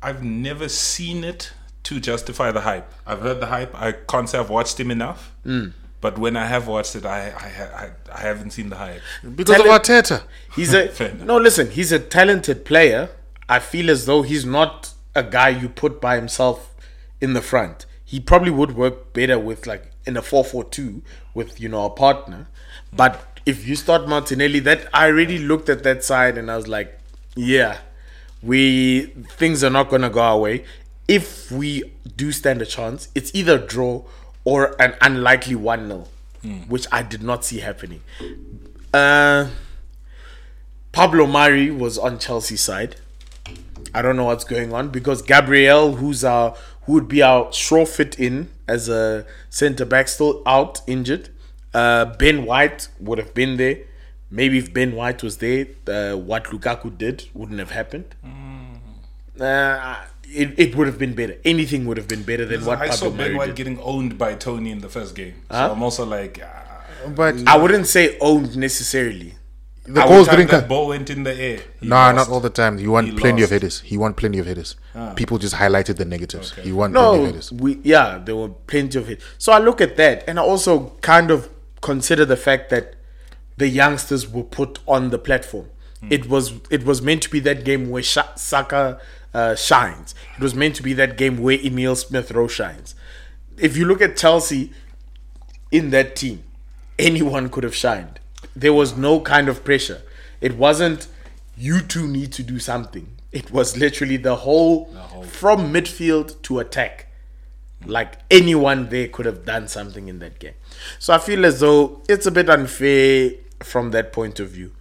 I've never seen it to justify the hype. I've heard the hype. I can't say I've watched him enough. Mm. But when I have watched it, I I, I, I haven't seen the hype. Because of Tell Arteta. He's a no. Listen, he's a talented player. I feel as though he's not a guy you put by himself in the front. He probably would work better with like in a four-four-two with you know a partner. But if you start Martinelli, that I already looked at that side and I was like, yeah, we things are not gonna go our way. If we do stand a chance, it's either a draw or an unlikely one 0 which I did not see happening. Uh, Pablo Mari was on Chelsea side. I don't know what's going on because Gabriel, who's our who would be our sure fit in as a centre back, still out injured. Uh, ben White would have been there. Maybe if Ben White was there, uh, what Lukaku did wouldn't have happened. Uh, it, it would have been better. Anything would have been better than what I saw Ben Mari White did. getting owned by Toney in the first game. So I'm also like, But I wouldn't say owned necessarily. The I goals would didn't that come. ball went in the air. He Nah, lost. not all the time. He won He plenty of lost. hitters. He won plenty of hitters. People just highlighted the negatives. He won plenty No, of hitters. we yeah, there were plenty of it. So I look at that, and I also kind of consider the fact that the youngsters were put on the platform. It was it was meant to be that game where Sha- Saka uh, shines. It was meant to be that game where Emil Smith Rowe shines. If you look at Chelsea in that team, anyone could have shined. There was no kind of pressure. It wasn't you two need to do something. It was literally the whole, from midfield to attack. Like anyone there could have done something in that game. So I feel as though it's a bit unfair from that point of view.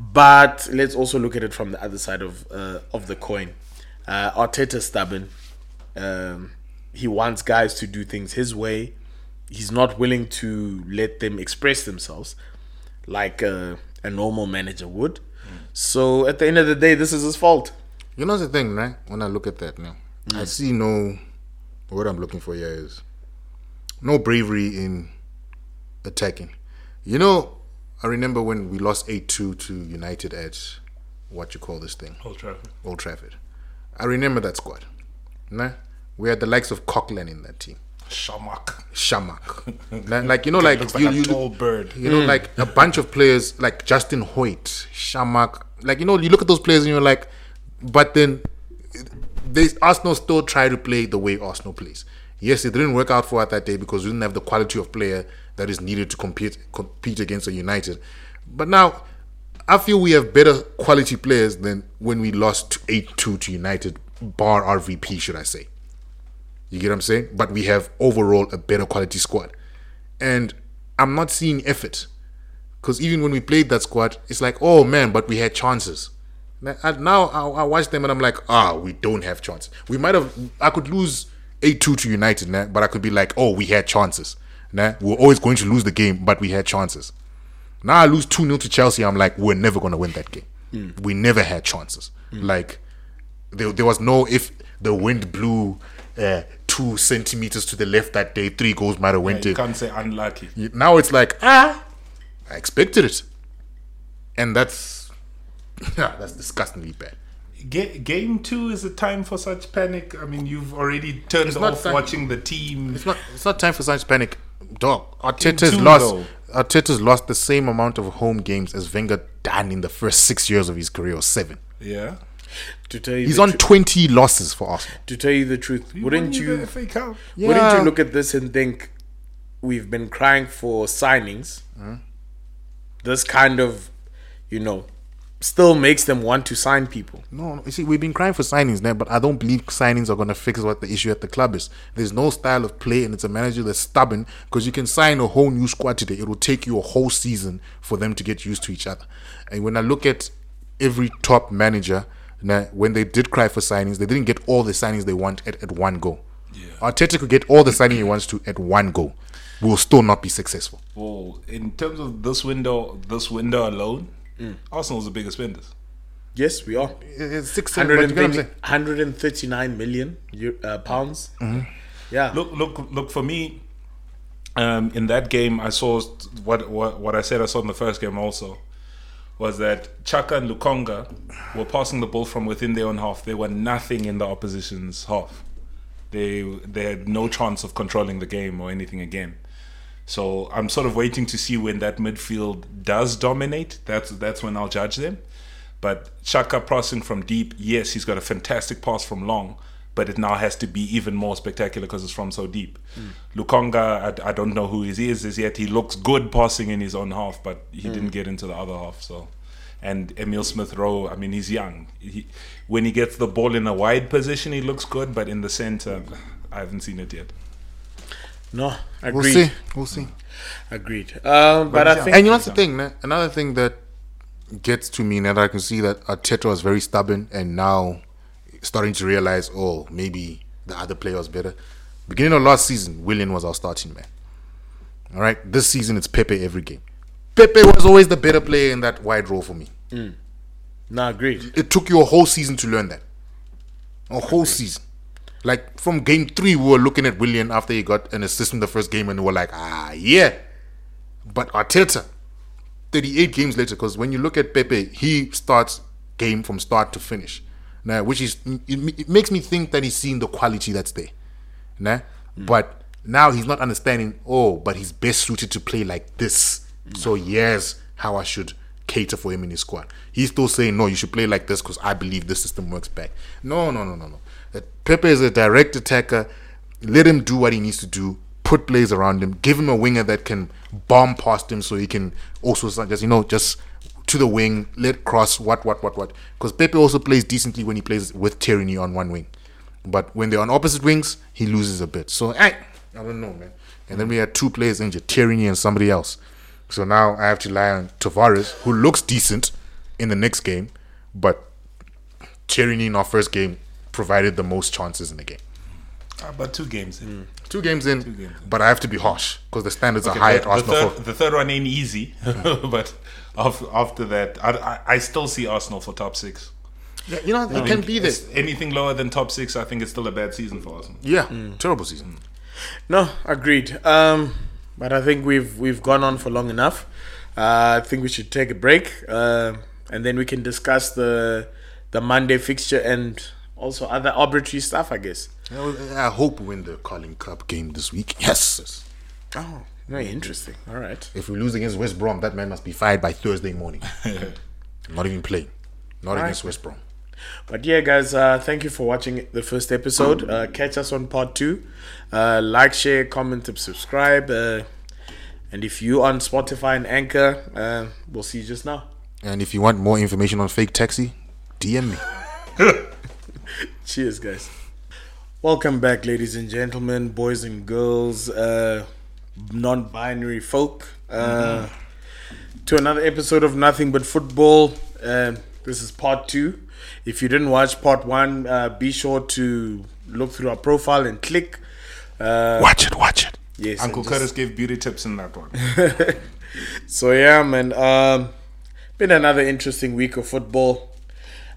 But let's also look at it from the other side of uh, of the coin. Uh, Arteta's stubborn. Um, he wants guys to do things his way. He's not willing to let them express themselves like uh, a normal manager would. So at the end of the day, this is his fault. You know the thing, right? When I look at that now, I see no. What I'm looking for here is no bravery in attacking. You know, I remember when we lost eight two to United at what you call this thing, Old Trafford. Old Trafford. I remember that squad. Nah, we had the likes of Coquelin in that team. Chamakh. Chamakh. Like you know, like you, like a you, tall bird. you know, like a bunch of players like Justin Hoyte, Chamakh. Like you know, you look at those players and you're like, but then they Arsenal still try to play the way Arsenal plays. Yes, it didn't work out for us that day because we didn't have the quality of player that is needed to compete compete against a United. But now, I feel we have better quality players than when we lost eight two to United, bar RVP, should I say? You get what I'm saying? But we have overall a better quality squad. And I'm not seeing effort. Because even when we played that squad, it's like, oh man, but we had chances. Now I- now I, I watch them and I'm like, ah, we don't have chances. We might have, I could lose 8 2 to United, nah, but I could be like, oh, we had chances. Nah, we're always going to lose the game, but we had chances. Now I lose 2 0 to Chelsea, I'm like, we're never going to win that game. We never had chances. Like, there, there was no if the wind blew uh, two centimeters to the left that day, three goals might have went You in. can't say unlucky. Now it's like ah, I expected it, and that's yeah, that's disgustingly bad. Ga- game two is a time for such panic. I mean, you've already turned not off time- watching the team. It's not it's not time for such panic, dog. Arteta's two, lost. though. Arteta's lost the same amount of home games as Wenger done in the first six years of his career, or seven. Yeah. To tell you, He's on tru- twenty losses for Arsenal. to tell you the truth, wouldn't you? the FA Cup? Wouldn't you look at this and think we've been crying for signings, this kind of, you know, still makes them want to sign people. No, no, you see, we've been crying for signings there, but I don't believe signings are going to fix what the issue at the club is. There's no style of play, and it's a manager that's stubborn because you can sign a whole new squad today. It will take you a whole season for them to get used to each other. And when I look at every top manager, now, when they did cry for signings, they didn't get all the signings they want at, at one go. Yeah. Arteta could get all the signing he wants to at one go. We will still not be successful. Well, in terms of this window, this window alone, Arsenal's the biggest spenders. Yes, we are. It's six, seven, you get 130 139 million uh, pounds. Yeah. Look, look, look. For me, um, in that game, I saw what, what what I said I saw in the first game also was that Xhaka and Lokonga were passing the ball from within their own half. They were nothing in the opposition's half. They they had no chance of controlling the game or anything again. So I'm sort of waiting to see when that midfield does dominate. That's that's when I'll judge them. But Xhaka passing from deep, yes, he's got a fantastic pass from long, but it now has to be even more spectacular because it's from so deep. Lokonga, I, I don't know who he is as yet. He looks good passing in his own half, but he didn't get into the other half. So, and Emil Smith Rowe, I mean, he's young. He, when he gets the ball in a wide position, he looks good, but in the center, I haven't seen it yet. No, We'll agreed. see. We'll see. Agreed. Um, but I think And you know what's the thing, man? Another thing that gets to me now that I can see that Arteta was very stubborn and now starting to realize, oh, maybe the other player was better. Beginning of last season, Willian was our starting man. All right, this season it's Pepe every game. Pepe was always the better player in that wide role for me. no, agreed. It took you a whole season to learn that. A whole season. Like from game three, we were looking at Willian after he got an assist in the first game, and we were like, ah, yeah. But Arteta, 38 games later, because when you look at Pepe, he starts game from start to finish. Now, which is it, it makes me think that he's seeing the quality that's there. Nah? But now he's not understanding, oh, but he's best suited to play like this. So here's how I should cater for him in his squad. He's still saying, no, you should play like this because I believe this system works back. No, no, no, no, no. Uh, Pepe is a direct attacker. Let him do what he needs to do. Put players around him. Give him a winger that can bomb past him so he can also just, you know, just to the wing, let cross, what, what, what, what. Because Pepe also plays decently when he plays with Tierney on one wing. But when they're on opposite wings, he loses a bit. So I, I don't know, man. And then we had two players injured, Tierney and somebody else. So now I have to rely on Tavares, who looks decent in the next game, but Tierney in our first game provided the most chances in the game. Uh, but two games. in. Two games in, games in. but I have to be harsh because the standards Okay, are high the, at the Arsenal. third, the third one ain't easy, but after, after that, I, I, I still see Arsenal for top six. Yeah, you know, it I can be there. it's- Anything lower than top six, I think it's still a bad season for Arsenal. Yeah, Mm. terrible season. No, agreed. Um, but I think we've we've gone on for long enough. Uh, I think we should take a break, uh, and then we can discuss the the Monday fixture and also other arbitrary stuff. I guess. I hope we win the Carling Cup game this week. Yes. Oh, very interesting. All right. If we lose against West Brom, that man must be fired by Thursday morning. Not even playing. Not against West Brom. But yeah, guys, uh, thank you for watching the first episode. Uh, catch us on part two. Uh, like, share, comment, and subscribe. Uh, and if you on Spotify and Anchor, uh, we'll see you just now. And if you want more information on fake taxi, DM me. Cheers, guys. Welcome back, ladies and gentlemen, boys and girls, uh, non binary folk, uh, to another episode of Nothing But Football. Uh, this is part two. If you didn't watch part one, uh, be sure to look through our profile and click. Uh, Watch it, watch it. yes, Uncle just- Curtis gave beauty tips in that one. So yeah, man. Um, been another interesting week of football.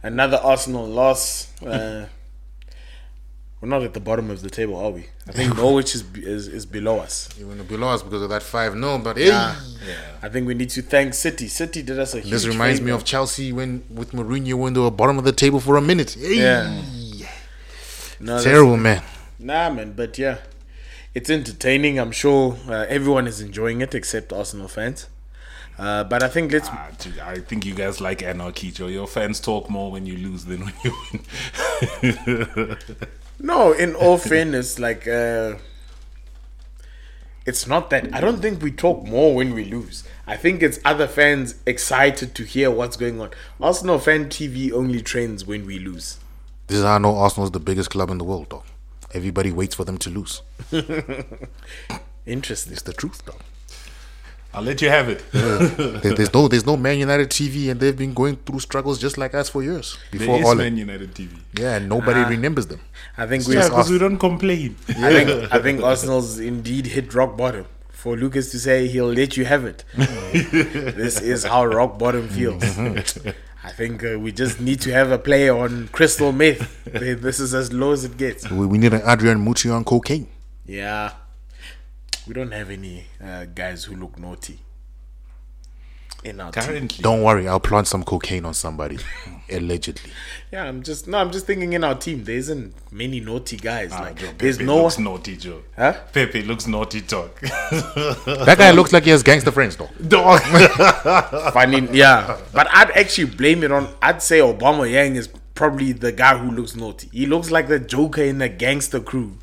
Another Arsenal loss. Uh, we're not at the bottom of the table, are we? I think Norwich is is, is below us. You want to be lost because of that 5 no, but hey. Yeah. I think we need to thank City. City did us a huge This reminds me of Chelsea when with Mourinho when they were bottom of the table for a minute. Hey. Yeah. No, Terrible, man. Nah, man. But yeah, it's entertaining. I'm sure uh, everyone is enjoying it except Arsenal fans. Uh, but I think let's Ah, I think you guys like anarchy, Joe. Your fans talk more when you lose than when you win. No, in all fairness, like uh, it's not that. I don't think we talk more when we lose. I think it's other fans excited to hear what's going on. Arsenal fan TV only trends when we lose. This is how I know Arsenal is the biggest club in the world, dog. Everybody waits for them to lose. Interesting. It's the truth, dog. I'll let you have it. There- there's no, there's no Man United TV, and they've been going through struggles just like us for years There before is all. Man United TV. Yeah, and nobody Ah. remembers them. I think we. Yeah, because we don't complain. I think I think Arsenal's indeed hit rock bottom. For Lucas to say he'll let you have it. this is how rock bottom feels. I think uh, we just need to have a play on crystal meth. This is as low as it gets. We, we need an Adrian Mutu on cocaine. Yeah. We don't have any uh, guys who look naughty in our team. Don't worry, I'll plant some cocaine on somebody, allegedly. Yeah, I'm just no, I'm just thinking in our team there isn't many naughty guys. Ah, like Joe, there's Pepe no looks naughty, Joe. Huh? Pepe looks naughty, dog. That guy looks like he has gangster friends, though. dog. funny. Yeah, but I'd actually blame it on. I'd say Aubameyang is probably the guy who looks naughty. He looks like the Joker in the gangster crew.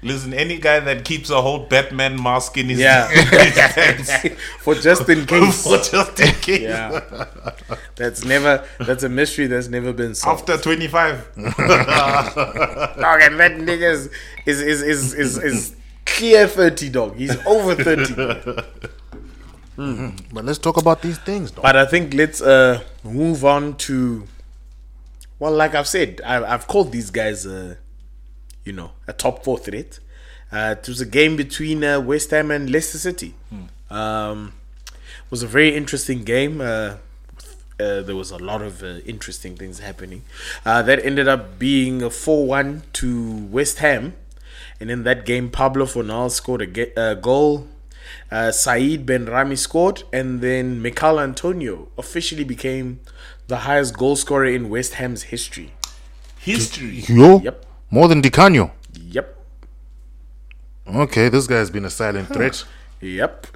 Listen, any guy that keeps a whole Batman mask in his Yeah, for just in case. for just in case. Yeah, that's never. That's a mystery that's never been solved. After 25. Dog, and that nigga is is is is is, is clear thirty. Dog, he's over thirty. But let's talk about these things, though. But I think let's uh move on to. Well, like I've said, I, I've called these guys, uh, you know, a top four threat. Uh, it was a game between uh, West Ham and Leicester City. Um, it was a very interesting game. Uh, uh, there was a lot of uh, interesting things happening. Uh, that ended up being a 4 1 to West Ham. And in that game, Pablo Fornal scored a ge- uh, goal. Uh, Saeed Benrahma scored. And then Michail Antonio officially became the highest goal scorer in West Ham's history. History. Yo? Yep. More than Di Canio. Yep. Okay, this guy's been a silent threat. Yep.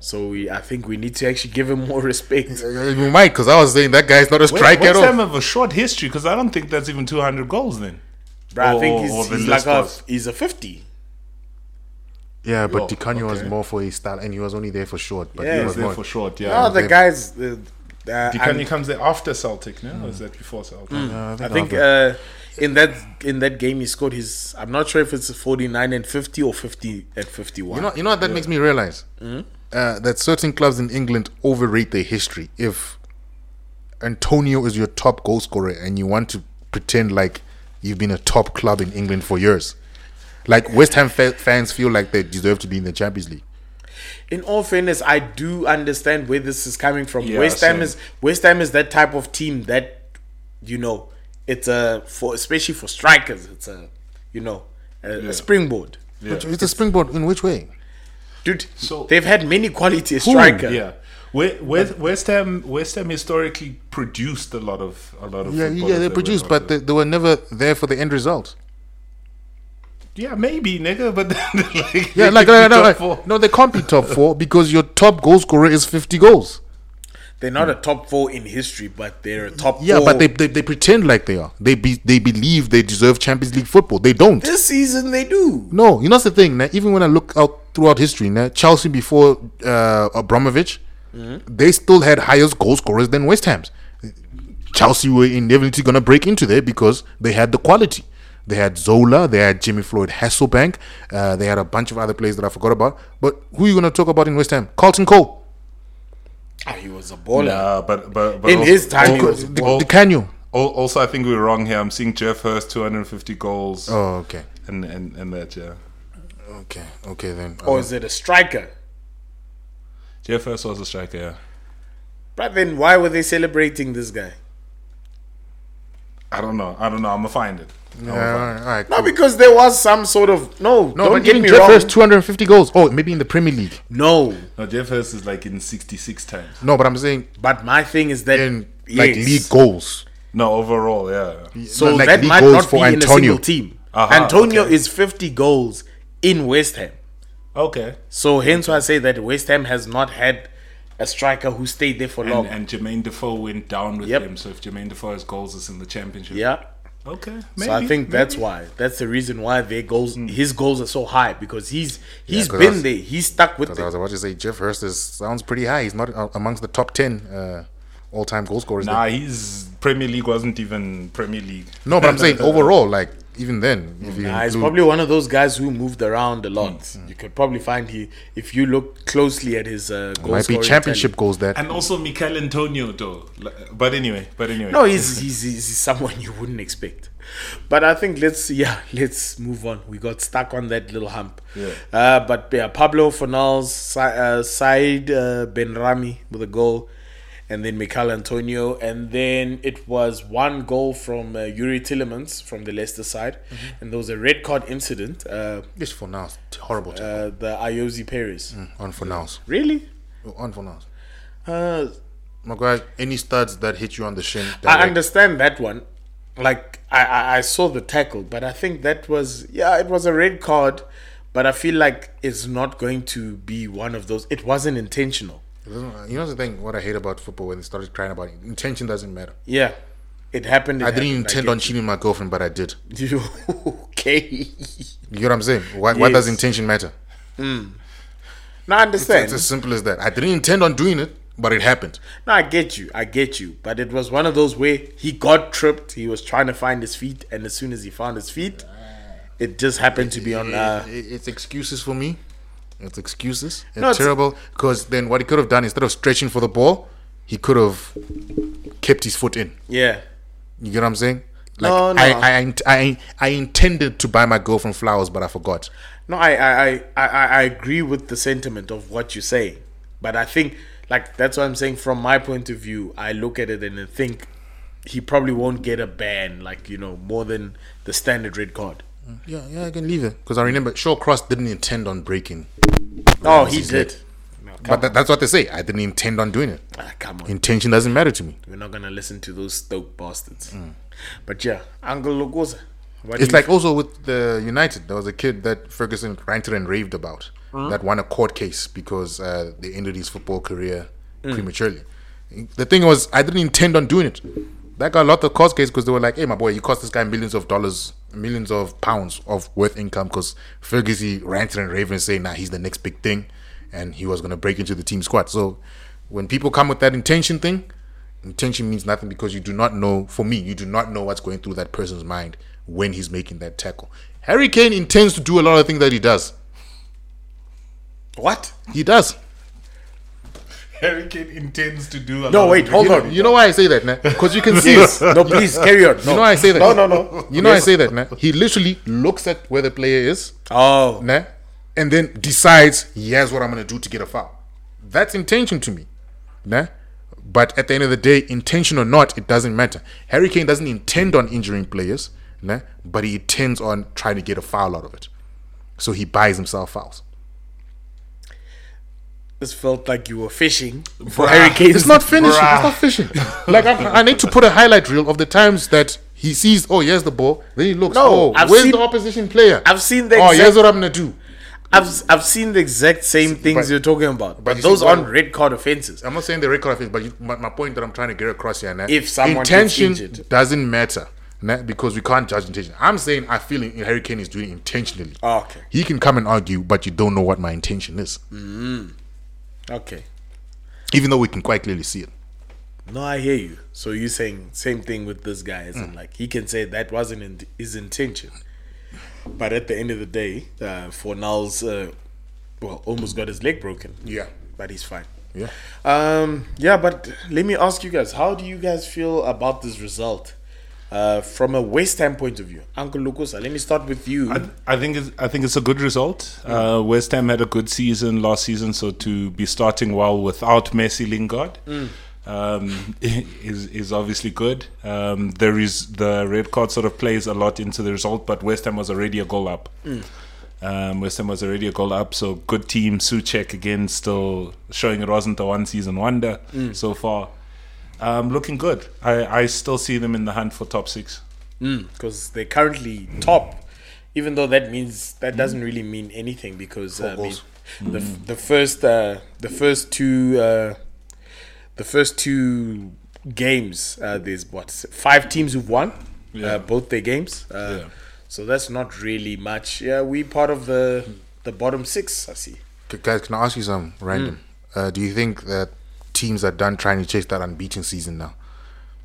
So we, I think we need to actually give him more respect. We might, because I was saying that guy's not a West striker at West Ham all. have a short history because I don't think that's even 200 goals then. But I Or- think or he's, the he's list like a was. he's a fifty. Yeah, but Yo, Di Canio was okay. more for his style, and he was only there for short. But Yeah, he he's was There more. for short, yeah. No, the okay. guys. Uh, uh, Di Canio comes there after Celtic, no? Or is that before Celtic? I think after- uh, in that in that game he scored his. I'm not sure if it's forty nine and fifty or fifty at fifty one. You know, you know what that makes me realize Mm-hmm. uh, that certain clubs in England overrate their history. If Antonio is your top goal scorer and you want to pretend like you've been a top club in England for years, like West Ham fa- fans feel like they deserve to be in the Champions League. in all fairness, I do understand where this is coming from. Yeah, West Ham same. is West Ham is that type of team that you know it's a for especially for strikers. It's a you know a, a springboard, Which- It's a springboard in which way? dude. So- they've had many quality strikers. Yeah. We- West, West Ham West Ham historically produced a lot of a lot of Yeah, yeah, they produced, but they, they were never there for the end result. yeah, maybe nigga, but like Yeah, they like could no, no, no, no, they can't be top four because your top goal scorer is fifty goals. They're not a top four in history, but they're a top Yeah, four. but they, they they pretend like they are. They be they believe they deserve Champions League football. They don't. this season they do. No, you know that's the thing. Now, even when I look out throughout history, now Chelsea before uh, Abramovich, they still had higher goal scorers than West Ham's. Chelsea were inevitably going to break into there because they had the quality. They had Zola, they had Jimmy Floyd Hasselbaink, uh, they had a bunch of other players that I forgot about. But who are you going to talk about in West Ham? Carlton Cole, Ah, he was a baller. Nah, but but, but In also, his time, he al- was- the, al- the Canyon. al- also, I think we're wrong here. I'm seeing Geoff Hurst 250 goals Oh, okay, and, and and that yeah. okay, okay then. Or uh-huh. is it a striker? Geoff Hurst was a striker. Yeah. But then why were they celebrating this guy? I don't know. I don't know. I'm gonna find it. Yeah, all right, all right, No, cool. because there was some sort of no. No, don't but get me Jeff wrong. Hurst, 250 goals. Oh, maybe in the Premier League. No, No, Geoff Hurst is like in 66 times. No, but I'm saying but my thing is that in like yes. league goals. No, overall, yeah. So like that might not for be in a single team. Aha, Antonio okay. is 50 goals in West Ham. Okay. So hence why I say that West Ham has not had a striker who stayed there for long. And, and Jermaine Defoe went down with Yep. him. So if Jermaine Defoe has goals, it's in the championship. yeah. Okay, so I maybe, think that's maybe. why. That's the reason why their goals, his goals are so high because he's he's 'cause I been was- there. He's stuck with Because I it. was about to say Geoff Hurst is, sounds pretty high. He's not uh, amongst the top ten uh, all-time goal scorers. Nah, there. he's Premier League wasn't even Premier League. No, but I'm saying overall, like even then, if you Nah, he's probably one of those guys who moved around a lot. Mm, You could probably find he if you look closely at his uh, goal might be championship tally. goals that And also Michail Antonio, though. But anyway, but anyway. No, he's, he's he's someone you wouldn't expect. But I think let's yeah let's move on. We got stuck on that little hump. Yeah. Uh, but yeah, Pablo Fornals, Sa- uh, Said uh, Benrahma with a goal, and then Michail Antonio, and then it was one goal from uh, Youri Tielemans from the Leicester side, Mm-hmm. and there was a red card incident. Uh, just for now, horrible. uh, the Ayoze Perez. on for now, Really? on for now. Uh, My guy, any studs that hit you on the shin, I understand that one. Like I, I, I saw the tackle, but I think that was yeah, it was a red card, but I feel like it's not going to be one of those. It wasn't intentional. You know the thing? What I hate about football when they started crying about it, intention doesn't matter. Yeah, it happened. it I didn't happened, intend get on cheating my girlfriend, but I did. okay. You know what I'm saying? Why, why does intention matter? No, I understand. It's as simple as that. I didn't intend on doing it, but it happened. No, I get you. I get you. But it was one of those where he got tripped. He was trying to find his feet, and as soon as he found his feet, it just happened to be on. Uh, it's excuses for me. It's excuses. It's No, it's- terrible because then what he could have done instead of stretching for the ball, he could have kept his foot in. yeah. You get what I'm saying? Like No, no. I, I, I, I, I intended to buy my girlfriend flowers, but I forgot. No, I, I, I, I, I agree with the sentiment of what you say, but I think like that's what I'm saying. From my point of view, I look at it and I think he probably won't get a ban, like you know, more than the standard red card. Yeah, yeah, I can leave it because I remember Shawcross didn't intend on breaking, Oh, he did. No, but that, that's what they say. I didn't intend on doing it. ah, come on, Intention doesn't matter to me. we're not gonna listen to those Stoke bastards. But yeah, Uncle Logoza. It's like also with the United, there was a kid that Ferguson ranted and raved about that won a court case because uh, they ended his football career prematurely. The thing was, I didn't intend on doing it. That got a lot of court case because they were like, "Hey, my boy, you cost this guy millions of dollars, millions of pounds of worth income." Because Ferguson ranted and raved and saying, "Nah, he's the next big thing," and he was going to break into the team squad. So when people come with that intention thing, intention means nothing because you do not know. For me, you do not know what's going through that person's mind when he's making that tackle. Harry Kane intends to do a lot of things that he does. what? He does. Harry Kane intends to do a No, wait, hold on. you know why I say that, man? Because you can see Yes. it. No, please carry on. No. You know why I say that? No, no, no. You know Yes. I say that, man. He literally looks at where the player is, Oh, nah, and then decides, here's what I'm going to do to get a foul. That's intention to me. Nah? But at the end of the day, intention or not, it doesn't matter. Harry Kane doesn't intend on injuring players, nah, but he intends on trying to get a foul out of it. So he buys himself fouls. This felt like you were fishing for Harry Kane. It's not finishing. It's not fishing. Like I, I need to put a highlight reel of the times that he sees, oh, here's the ball. Then he looks, No, oh, I've where's seen- the opposition player? I've seen the Oh, exact- here's what I'm gonna do. I've I've seen the exact same things but- you're talking about, but, but you see those what- aren't red card offenses. I'm not saying the red card offense, but you, my, my point that I'm trying to get across here, now, If someone intention injured. doesn't matter, nah, because we can't judge intention. I'm saying I feel Harry Kane is doing it intentionally. Oh, okay, He can come and argue, but you don't know what my intention is, hmm. Okay. even though we can quite clearly see it. No, I hear you. So you're saying same thing with this guy, isn't Mm. like he can say that wasn't in his intention, but at the end of the day, uh, Fornals, uh, well, almost got his leg broken. Yeah. but he's fine. Yeah. Um, yeah, but let me ask you guys, how do you guys feel about this result? Uh, from a West Ham point of view, Uncle Lukusa, let me start with you. I, I think it's, I think it's a good result. Uh, West Ham had a good season last season, so to be starting well without Messi Lingard um, is is obviously good. Um, there is the red card sort of plays a lot into the result, but West Ham was already a goal up. Um, West Ham was already a goal up, so good team. Soucek again, still showing it wasn't a one season wonder so far. Um, looking good. I, I still see them in the hunt for top six. because they're currently top, even though that means that doesn't really mean anything because uh, I mean, goals. the f- the first uh, the first two uh, the first two games uh, there's what five teams who've won Yeah. uh, both their games. Uh, Yeah. So that's not really much. Yeah, we part of the the bottom six. I see. C- Guys, can I ask you something random? Uh, do you think that teams are done trying to chase that unbeaten season now?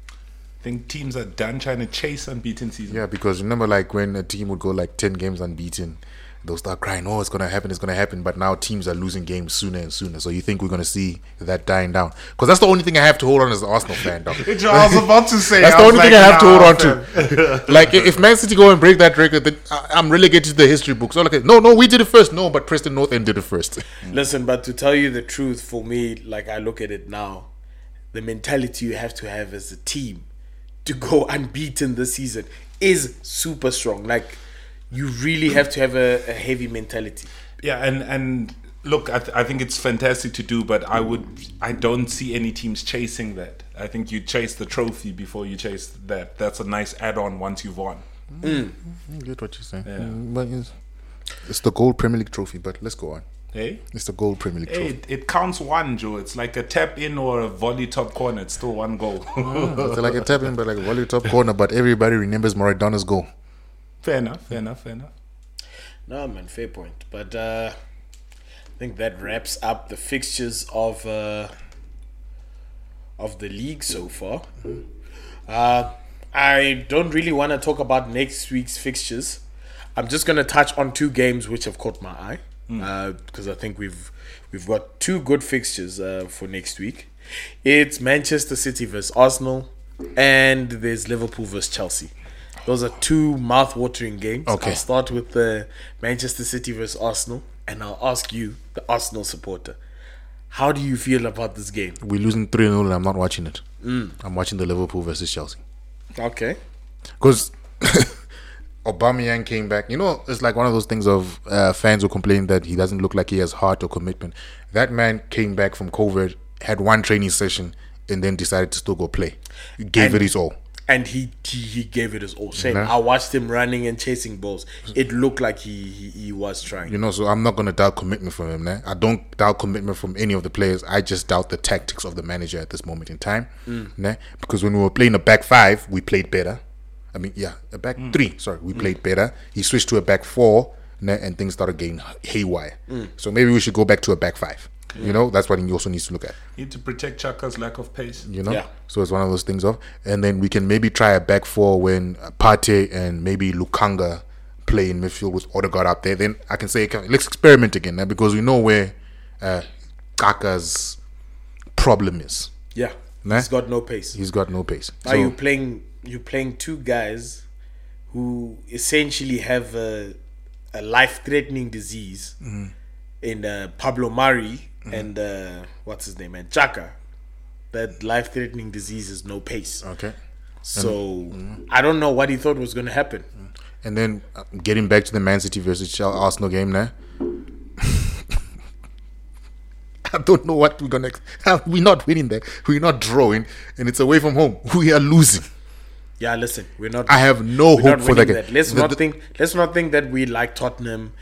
I think teams are done trying to chase unbeaten season. Yeah, because remember, like when a team would go like ten games unbeaten, they'll start crying, "Oh, it's gonna happen, it's gonna happen." But now teams are losing games sooner and sooner. So you think we're gonna see that dying down? Because that's the only thing I have to hold on as an Arsenal fan, dog. I was about to say. That's the was only thing I have to hold nah, on to. like if Man City go and break that record, then I- I'm relegated to the history books. Oh, so like, no, no, we did it first. No, but Preston North End did it first. Listen, but to tell you the truth, for me, like I look at it now, the mentality you have to have as a team to go unbeaten this season is super strong. Like you really have to have a, a heavy mentality. Yeah, and and look, I, th- I think it's fantastic to do, but I would, I don't see any teams chasing that. I think you chase the trophy before you chase that. That's a nice add-on once you've won. I get what you're saying. Yeah. Mm, But it's, it's the gold Premier League trophy. But let's go on. Hey, It's the gold Premier League hey, trophy. it, it counts one, Joe. It's like a tap in or a volley top corner. It's still one goal. It's like a tap in, but like a volley top corner. But everybody remembers Maradona's goal. Fair enough. Fair enough. Fair enough. No, man, fair point. But uh, I think that wraps up the fixtures of uh, of the league so far. Uh, I don't really want to talk about next week's fixtures. I'm just gonna touch on two games which have caught my eye uh, because I think we've we've got two good fixtures uh, for next week. It's Manchester City versus Arsenal, and there's Liverpool versus Chelsea. Those are two mouth-watering games. Okay. I'll start with the Manchester City versus Arsenal, and I'll ask you, the Arsenal supporter, how do you feel about this game? We're losing 3 0 and I'm not watching it. I'm watching the Liverpool versus Chelsea. Okay. Because Aubameyang came back. You know, it's like one of those things of uh, fans who complain that he doesn't look like he has heart or commitment. That man came back from COVID, had one training session, and then decided to still go play. He gave And- it his all. And he he, he gave it his all. Shame. Yeah. I watched him running and chasing balls. It looked like he he, he was trying. You know, so I'm not going to doubt commitment from him. Nah? I don't doubt commitment from any of the players. I just doubt the tactics of the manager at this moment in time. Mm. Nah? Because when we were playing a back five, we played better. I mean, yeah, a back mm. three. Sorry, we mm. played better. He switched to a back four, nah, and things started getting haywire. So maybe we should go back to a back five. You know, that's what he also needs to look at. You need to protect Xhaka's lack of pace. You know, Yeah. so it's one of those things of, and then we can maybe try a back four when Partey and maybe Lokonga play in midfield with Odegaard up there. Then I can say, okay, let's experiment again now because we know where uh, Xhaka's problem is. Yeah, Nah. he's got no pace. He's got no pace. Are you playing? You playing two guys who essentially have a, a life-threatening disease Mm-hmm. in uh, Pablo Mari and uh, what's his name and Xhaka. That life-threatening disease is no pace. okay. So mm-hmm. I don't know what he thought was going to happen. And then uh, getting back to the Man City versus Arsenal game now. I don't know what we're gonna. We're not winning there. We're not drawing, and it's away from home. We are losing. Yeah, listen, we're not. I have no hope for that game. Let's The- not the- think. Let's not think that we like Tottenham,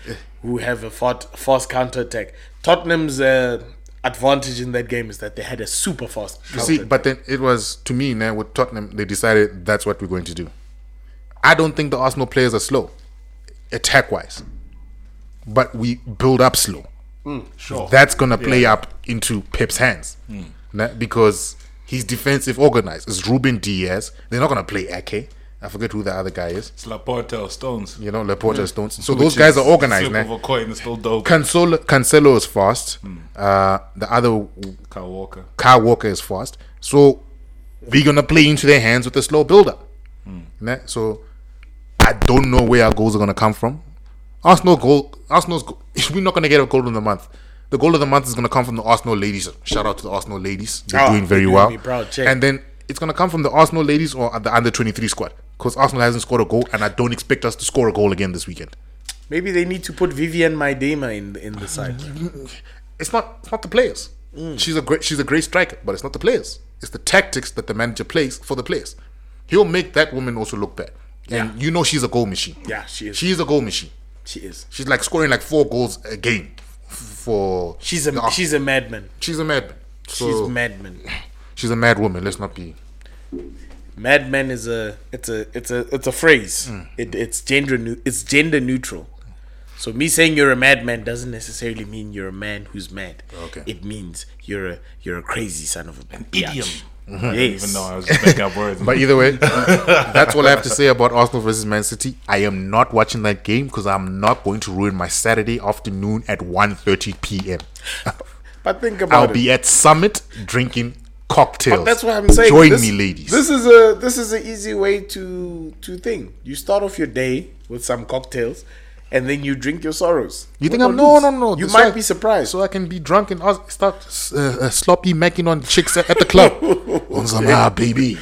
who have a fast, fast counter attack. Tottenham's uh, advantage in that game is that they had a super fast. You see, but then it was to me now with Tottenham, they decided that's what we're going to do. I don't think the Arsenal players are slow, attack wise, but we build up slow. Sure. That's gonna play up into Pep's hands, Nah, because he's defensive organized. It's Ruben Dias. They're not gonna play Ake. I forget who the other guy is. It's Laporte or Stones. You know, Laporta Stones. So Which those guys are organized, Flip of man. a coin is still dope. Cancelo, Cancelo is fast. Uh, the other Kyle Walker. Kyle Walker is fast. So we're gonna play into their hands with a slow build up. Nah, So I don't know where our goals are gonna come from. Arsenal goal Arsenal's go- we're not gonna get a goal of the month. The goal of the month is gonna come from the Arsenal ladies. Shout out to the Arsenal ladies. They're Ah, doing very you're well. doing proud, check. And then it's gonna come from the Arsenal ladies or the under twenty three squad. Because Arsenal hasn't scored a goal and I don't expect us to score a goal again this weekend. maybe they need to put Vivianne Miedema in in the side. it's not it's not the players. Mm. She's a great she's a great striker, but it's not the players. It's the tactics that the manager plays for the players. He'll make that woman also look bad. And Yeah. you know she's a goal machine. Yeah, she is. She's a goal machine. She is. She's like scoring like four goals a game for She's a the- she's a madman. she's a madman. So She's madman. she's a mad woman. Let's not be madman is a it's a it's a it's a phrase. Mm. It, it's gender neu- it's gender neutral. So me saying you're a madman doesn't necessarily mean you're a man who's mad. Okay. It means you're a you're a crazy son of a An biatch. idiom. Yes. Even though I was just making up words. But either way, that's all I have to say about Arsenal versus Man City. I am not watching that game because I'm not going to ruin my Saturday afternoon at 1.30 p.m. But think about I'll it. be at Summit drinking cocktails. But that's what I'm saying. Join This- me, ladies. This is a this is an easy way to to think. You start off your day with some cocktails, and then you drink your sorrows. you think I'm no no no? You so might I- be surprised. So I can be drunk and start uh, uh, sloppy macking on chicks at, the club. ah baby.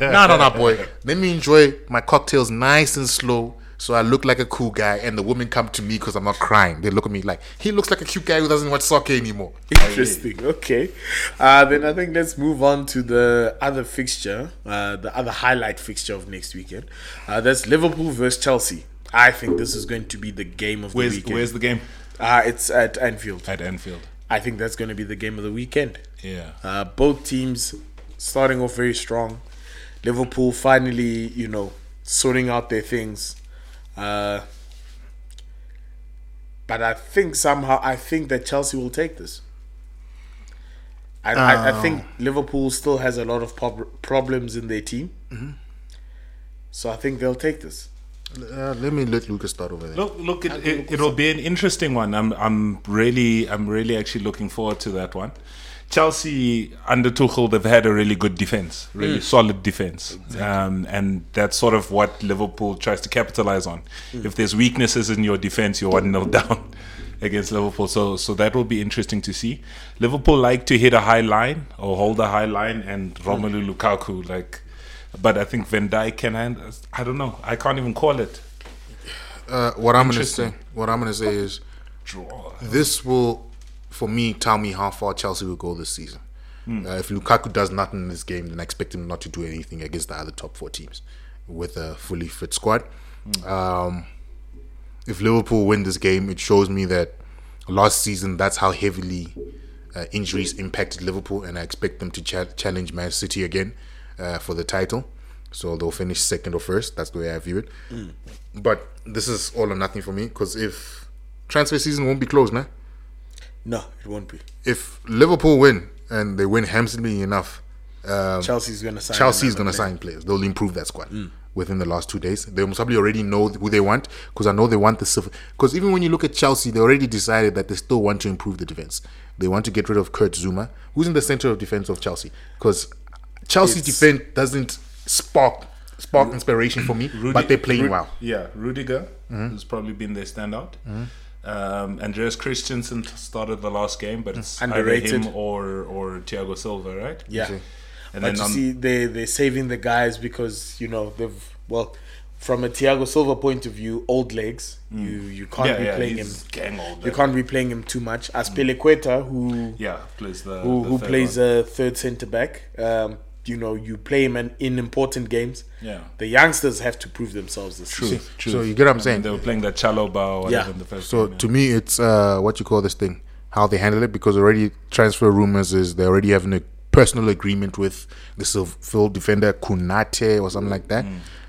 no no no boy. Let me enjoy my cocktails nice and slow. So I look like a cool guy, and the women come to me because I'm not crying. They look at me like he looks like a cute guy who doesn't watch soccer anymore. Interesting. Okay. Uh, then I think let's move on to the other fixture, uh, the other highlight fixture of next weekend. Uh, that's Liverpool versus Chelsea. I think this is going to be the game of the where's, weekend. where's the game? uh, it's at Anfield. At Anfield. I think that's going to be the game of the weekend. Yeah. Uh, both teams starting off very strong. Liverpool finally, you know, sorting out their things. Uh, but I think somehow, I think that Chelsea will take this. I, I, I think Liverpool still has a lot of prob- problems in their team. So I think they'll take this. Uh, let me let Lucas start over there. Look, look, it, it, it'll be an interesting one. I'm, I'm really, I'm really actually looking forward to that one. Chelsea under Tuchel, they've had a really good defense, really solid defense, um, and that's sort of what Liverpool tries to capitalize on. If there's weaknesses in your defense, you're one 0 down against Liverpool. So, so that will be interesting to see. Liverpool like to hit a high line or hold a high line, and Romelu Lukaku like. But I think Van Dijk can handle. I don't know. I can't even call it. Uh, what I'm gonna say, what I'm gonna say is, Draw. this will, for me, tell me how far Chelsea will go this season. Hmm. Uh, if Lukaku does nothing in this game, then I expect him not to do anything against the other top four teams with a fully fit squad. Hmm. Um, if Liverpool win this game, it shows me that last season that's how heavily uh, injuries impacted Liverpool, and I expect them to cha- challenge Man City again uh, for the title. So they'll finish second or first. That's the way I view it. But this is all or nothing for me because if transfer season won't be closed, man. No, it won't be. If Liverpool win and they win handsomely enough, um, Chelsea's going to sign. Chelsea's going to sign players. They'll improve that squad mm. within the last two days. They must probably already know who they want because I know they want the. Because even when you look at Chelsea, they already decided that they still want to improve the defense. They want to get rid of Kurt Zouma, who's in the center of defense of Chelsea. Because Chelsea's defense doesn't spark spark inspiration for me, but they're playing well. Yeah, Rudiger mm-hmm. has probably been their standout. Mm-hmm. Um, Andreas Christensen started the last game, but it's Underrated. either him or or Thiago Silva, right? Yeah. see. And but then you on, see, they they're saving the guys because you know they've well, from a Thiago Silva point of view, old legs. You you can't Mm. yeah, be yeah, playing him. gang old. You can't be playing him too much. Azpilicueta, who Yeah, plays the who, the who third plays one. a third centre back. Um, you know, you play him in, in important games. Yeah. The youngsters have to prove themselves this True, season. true. So you get what I'm I mean, saying? they were playing that Chalobah or Yeah. in the first So game. to me, it's uh, what you call this thing, how they handle it, because already transfer rumors is they already have a personal agreement with the Seville defender Kunate or something like that,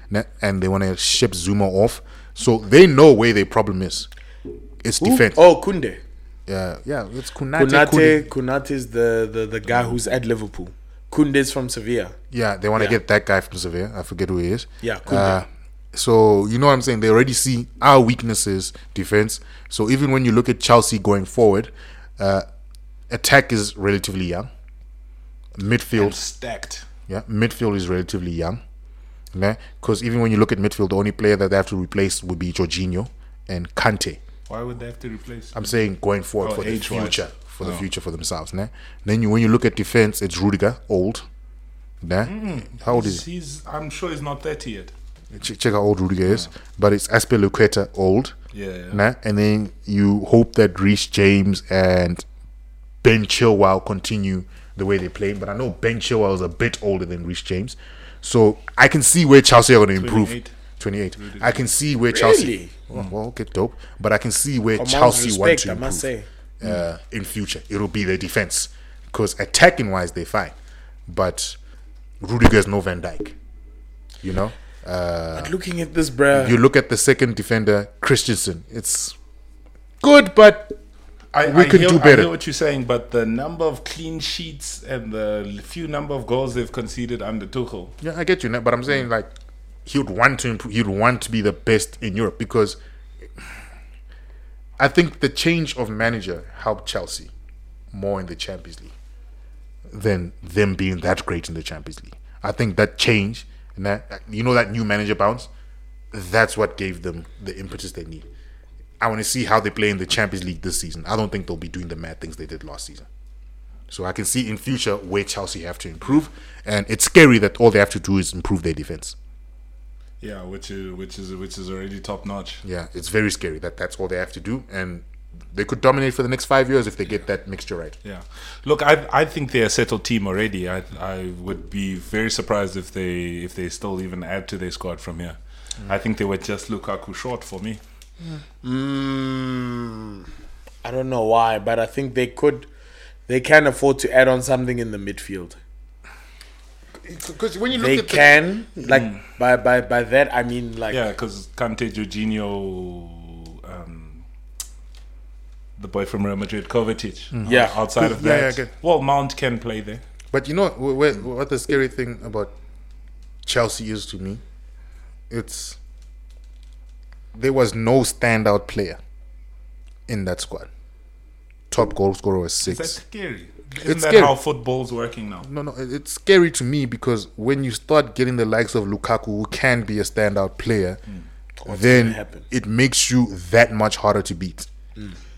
Na- and they want to ship Zouma off. So they know where their problem is. It's Who? defense. Oh, Kounde. Yeah, yeah, it's Kunate. Kunate, Kunate is the, the, the guy who's at Liverpool. Kounde's from Sevilla. Yeah, they want to Yeah. get that guy from Sevilla. I forget who he is. Yeah, Kunde. Uh, so you know what I'm saying? They already see our weaknesses defense. So even when you look at Chelsea going forward, uh, attack is relatively young. Midfield, And stacked. yeah, midfield is relatively young. Because even when you look at midfield, the only player that they have to replace would be Jorginho and Kante. Why would they have to replace? I'm saying going forward Oh, for the age-wise. future, for the Oh. future for themselves. Né? Then you, when you look at defense, it's Rudiger, old. Né? How old is he? he's, he's, I'm sure he's not 30 yet. check, check how old Rudiger is, but it's Azpilicueta old, Yeah, yeah. nah? and then you hope that Reece James and Ben Chilwell continue the way they play. But I know Ben Chilwell is a bit older than Reece James, so I can see where Chelsea are going to improve. 28. 28. I can see where Chelsea. Really? Oh, well, okay, dope. But I can see where Command Chelsea want respect, to I improve must say. Uh, in future. It'll be their defense because attacking wise they're fine, but Rudiger's no Van Dijk. You know. Uh, But looking at this, bruh. you look at the second defender, Christensen. It's good, but I, We I could hear, do I better. hear what you're saying, but the number of clean sheets and the few number of goals they've conceded under Tuchel. Yeah, I get you, but I'm saying like he would want to improve. He'd want to be the best in Europe because I think the change of manager helped Chelsea more in the Champions League than them being that great in the Champions League. I think that change and that you know that new manager bounce, that's what gave them the impetus they need. I want to see how they play in the Champions League this season. I don't think they'll be doing the mad things they did last season. So I can see in future where Chelsea have to improve, and it's scary that all they have to do is improve their defense. Yeah, which is which is which is already top notch. Yeah, it's very scary that that's all they have to do, and they could dominate for the next five years if they get that mixture right. Yeah, look, I I think they're a settled team already. I I would be very surprised if they if they still even add to their squad from here. I think they were just Lukaku short for me. Mm, I don't know why, but I think they could. They can afford to add on something in the midfield. Because when you They can, like by by by that I mean like Yeah, because Kante, Jorginho, um, the boy from Real Madrid, Kovacic. Yeah. outside of Yeah, yeah, that, good. well, Mount can play there. But you know what, what, what the scary thing about Chelsea is to me? It's there was no standout player in that squad. Top goal scorer was Is that six. scary? Isn't It's that scary. how football's working now? No, no, it's scary to me because when you start getting the likes of Lukaku, who can be a standout player, then it makes you that much harder to beat.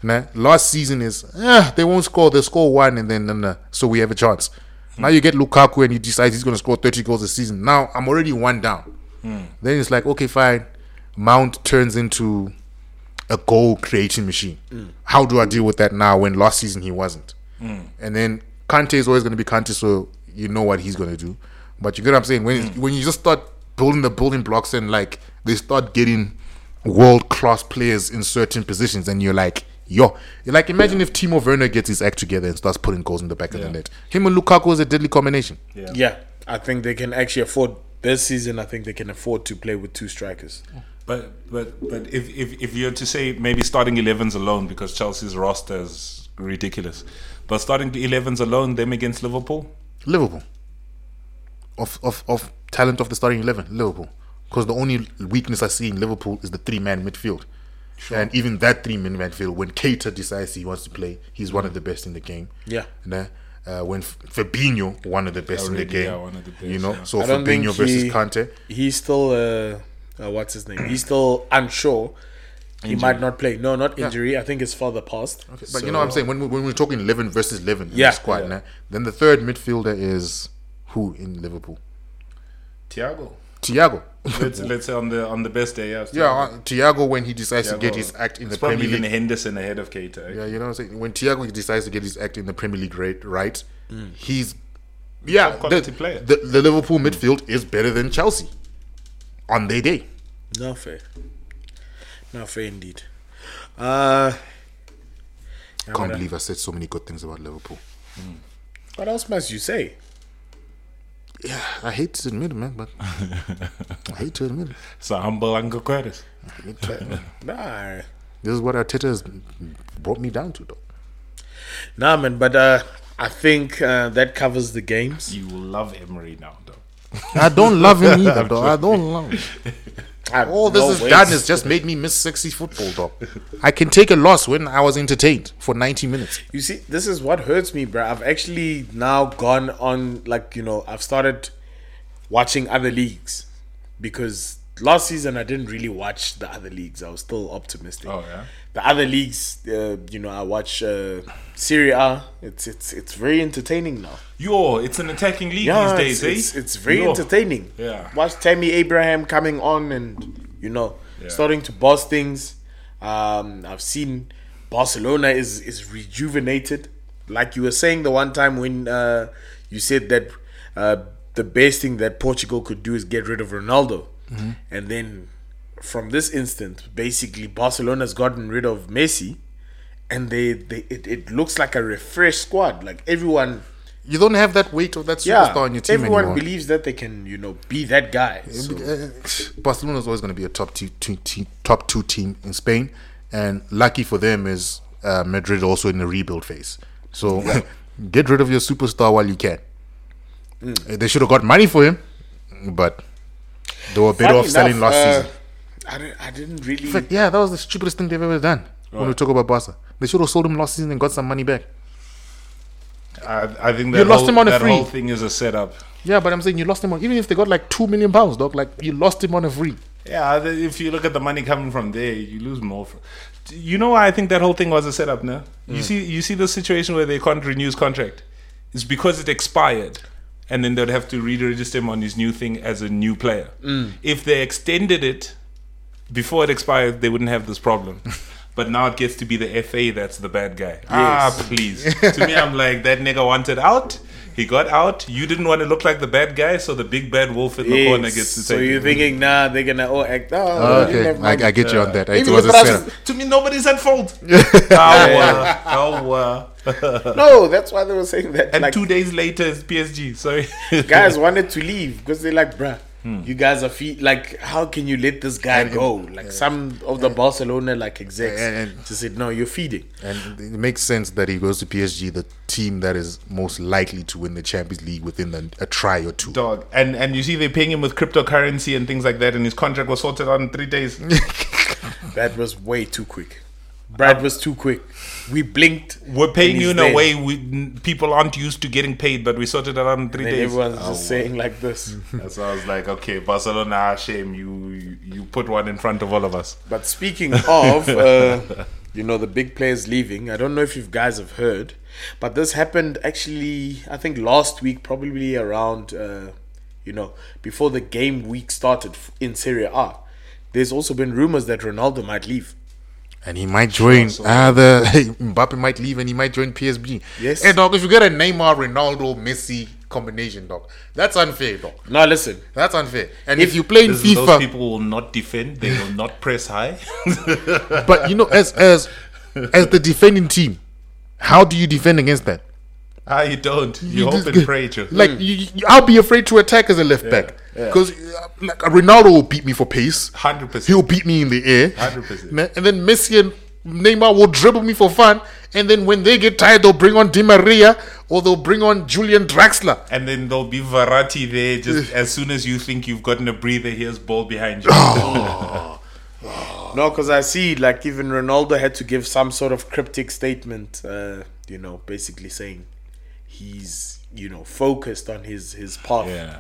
Nah, last season is ah, they won't score, they score one, and then nah, nah, so we have a chance. Hmm. Now you get Lukaku and you decide he's going to score 30 goals a season. Now I'm already one down. Hmm. Then it's like, okay, fine. Mount turns into a goal creating machine. How do I deal with that now when last season he wasn't? And then Kante is always going to be Kante, so you know what he's going to do. But you get what I'm saying? When mm. when you just start building the building blocks and like they start getting world class players in certain positions, and you're like, yo, you're like imagine if Timo Werner gets his act together and starts putting goals in the back of the net. Him and Lukaku is a deadly combination. Yeah. yeah. I think they can actually afford this season. I think they can afford to play with two strikers. But but but if, if if you're to say maybe starting 11s alone because Chelsea's roster is ridiculous, but starting the 11s alone, them against Liverpool, Liverpool. Of of of talent of the starting eleven, Liverpool. Because the only weakness I see in Liverpool is the three man midfield. And even that three man midfield, when Keita decides he wants to play, he's one of the best in the game. Yeah. And, uh, uh, when F- Fabinho, one of the best in the game. yeah, one of the best, you know, yeah. so I don't Fabinho versus he- Kante. He's still uh, uh what's his name? He's still unsure. He might not play. No, not injury. I think it's further past. But you know what I'm saying? When, we, when we're talking 11 versus 11 in Yeah, the squad, yeah. nah, then the third midfielder is who in Liverpool? Thiago. Thiago. Let's let's say on the on the best day, yes. yeah, uh, Thiago when he decides to get his act in It's the probably Premier even League. Henderson ahead of Keita. eh? Yeah, you know what I'm saying? When Thiago decides to get his act in the Premier League right, right he's yeah, the, player. The, the Liverpool midfield is better than Chelsea on their day. No fair. No fair indeed. Uh yeah, Can't uh, believe I said so many good things about Liverpool. what else must you say? Yeah, I hate to admit it, man, but I hate to admit it. It's a humble Uncle Curtis. Nah. This is what Arteta has brought me down to, though. Nah man, but uh I think uh, that covers the games. You will love Emery now, though. I don't love him either, though. I don't love him. I- All this no has done is just made me miss sexy football, dog. I can take a loss when I was entertained for 90 minutes. You see, this is what hurts me, bro. I've actually now gone on, like, you know, I've started watching other leagues because last season I didn't really watch the other leagues. I was still optimistic. Oh, yeah? The other leagues, uh, you know, I watch uh, Serie A. It's it's it's very entertaining now. Yo, it's an attacking league Yeah, these it's, days, it's, eh? it's very Yo. entertaining. Yeah. Watch Tammy Abraham coming on and you know Yeah. starting to boss things. Um, I've seen Barcelona is is rejuvenated. Like you were saying the one time when uh, you said that uh, the best thing that Portugal could do is get rid of Ronaldo, Mm-hmm. and then from this instant, basically Barcelona's gotten rid of Messi, and they, they it, it looks like a refreshed squad. Like everyone you don't have that weight of that Yeah, superstar on your team everyone anymore. believes that they can, you know, be that guy. So, Uh, Barcelona is always going to be a top two, two, team, top two team in Spain, and lucky for them is uh, Madrid also in the rebuild phase. So get rid of your superstar while you can. Mm. They should have got money for him, but they were better off selling last uh, season. I, didn't, I didn't really. Fact, yeah, that was the stupidest thing they've ever done. When we talk about Barca, they should have sold him last season and got some money back. I, I think that You lost whole, him on a that free. whole thing is a setup. Yeah, but I'm saying you lost him on even if they got like two million pounds, dog. Like you lost him on a free. Yeah, if you look at the money coming from there, you lose more. From, you know why I think that whole thing was a setup, no? Mm. You see, you see the situation where they can't renew his contract. It's because it expired, and then they'd have to re-register him on his new thing as a new player. Mm. If they extended it before it expired, they wouldn't have this problem. But now it gets to be the FA that's the bad guy. Ah, please. to me, I'm like that nigga wanted out. He got out. You didn't want to look like the bad guy, so the big bad wolf in the Yes, corner gets to say, so you're it. thinking, nah, they're gonna all act. Oh, Oh, okay. I, I get you on that. It Even was a setup. To me, nobody's at fault. oh, oh, uh, no, that's why they were saying that. and like, two days later, it's PSG. Sorry, guys wanted to leave because they're like, bruh, Hmm. you guys are feet. Like, how can you let this guy go? Like, some of the Barcelona like execs And- and- just said, no, you're feeding. And it makes sense that he goes to PSG, the team that is most likely to win the Champions League within the, a try or two. dog. And and you see, they're paying him with cryptocurrency and things like that, and his contract was sorted out in three days. That was way too quick. Brad was too quick. We blinked. We're paying you in there. a way we people aren't used to getting paid, but we sorted it out in three days. everyone's Oh, just saying like this. So I was like, okay, Barcelona, shame you you- you put one in front of all of us. But speaking of, uh, you know, the big players leaving, I don't know if you guys have heard, but this happened actually, I think last week, probably around, uh, you know, before the game week started in Serie A. There's also been rumors that Ronaldo might leave. And he might join so- uh, Mbappe might leave and he might join PSG. Yes. Hey dog, if you get a Neymar, Ronaldo, Messi combination, dog, that's unfair, dog. Now listen, That's unfair. And if, you play in Listen, those FIFA, people will not defend. They will not press high. but you know, as as as the defending team, how do you defend against that? Ah, you don't. You, hope and pray. Joe. Like you, you- I'll be afraid to attack as a left back because like Ronaldo will beat me for pace. Hundred percent. He'll beat me in the air. 100%. And then Messi and Neymar will dribble me for fun. And then when they get tired, they'll bring on Di Maria or they'll bring on Julian Draxler. And then there'll be Verratti there. Just as soon as you think you've gotten a breather, here's ball behind you. no, because I see like even Ronaldo had to give some sort of cryptic statement, uh, you know, basically saying he's, you know, focused on his his path. yeah.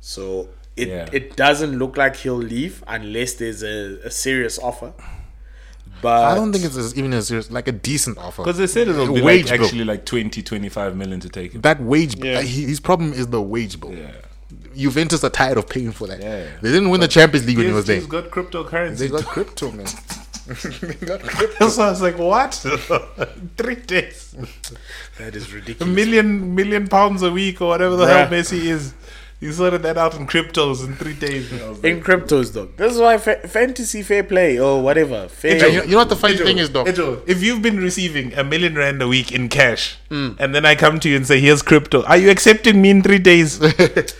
So it Yeah. it doesn't look like he'll leave unless there's a, a serious offer. But I don't think it's as- even a serious, like a decent offer. Because they said it'll be Wage like actually like 20, 25 million to take him. that wage, Yeah. uh, he- his problem is the wage bill. Yeah. Juventus are tired of paying for that. Yeah. They didn't win the Champions League when he was there. PSG's got cryptocurrency. They got crypto, man. they got crypto. so I was like, what? Three days. that is ridiculous. A million million pounds a week or whatever the hell Bruh. Messi is. You sorted that out in cryptos in three days. I In cryptos, though. This is why fa- fantasy fair play or whatever. Fair. Yeah, you, you know what the funny Ejo, thing is, though? Ejo, if you've been receiving a million rand a week in cash, Mm. and then I come to you and say, "Here's crypto," are you accepting me in three days? it's,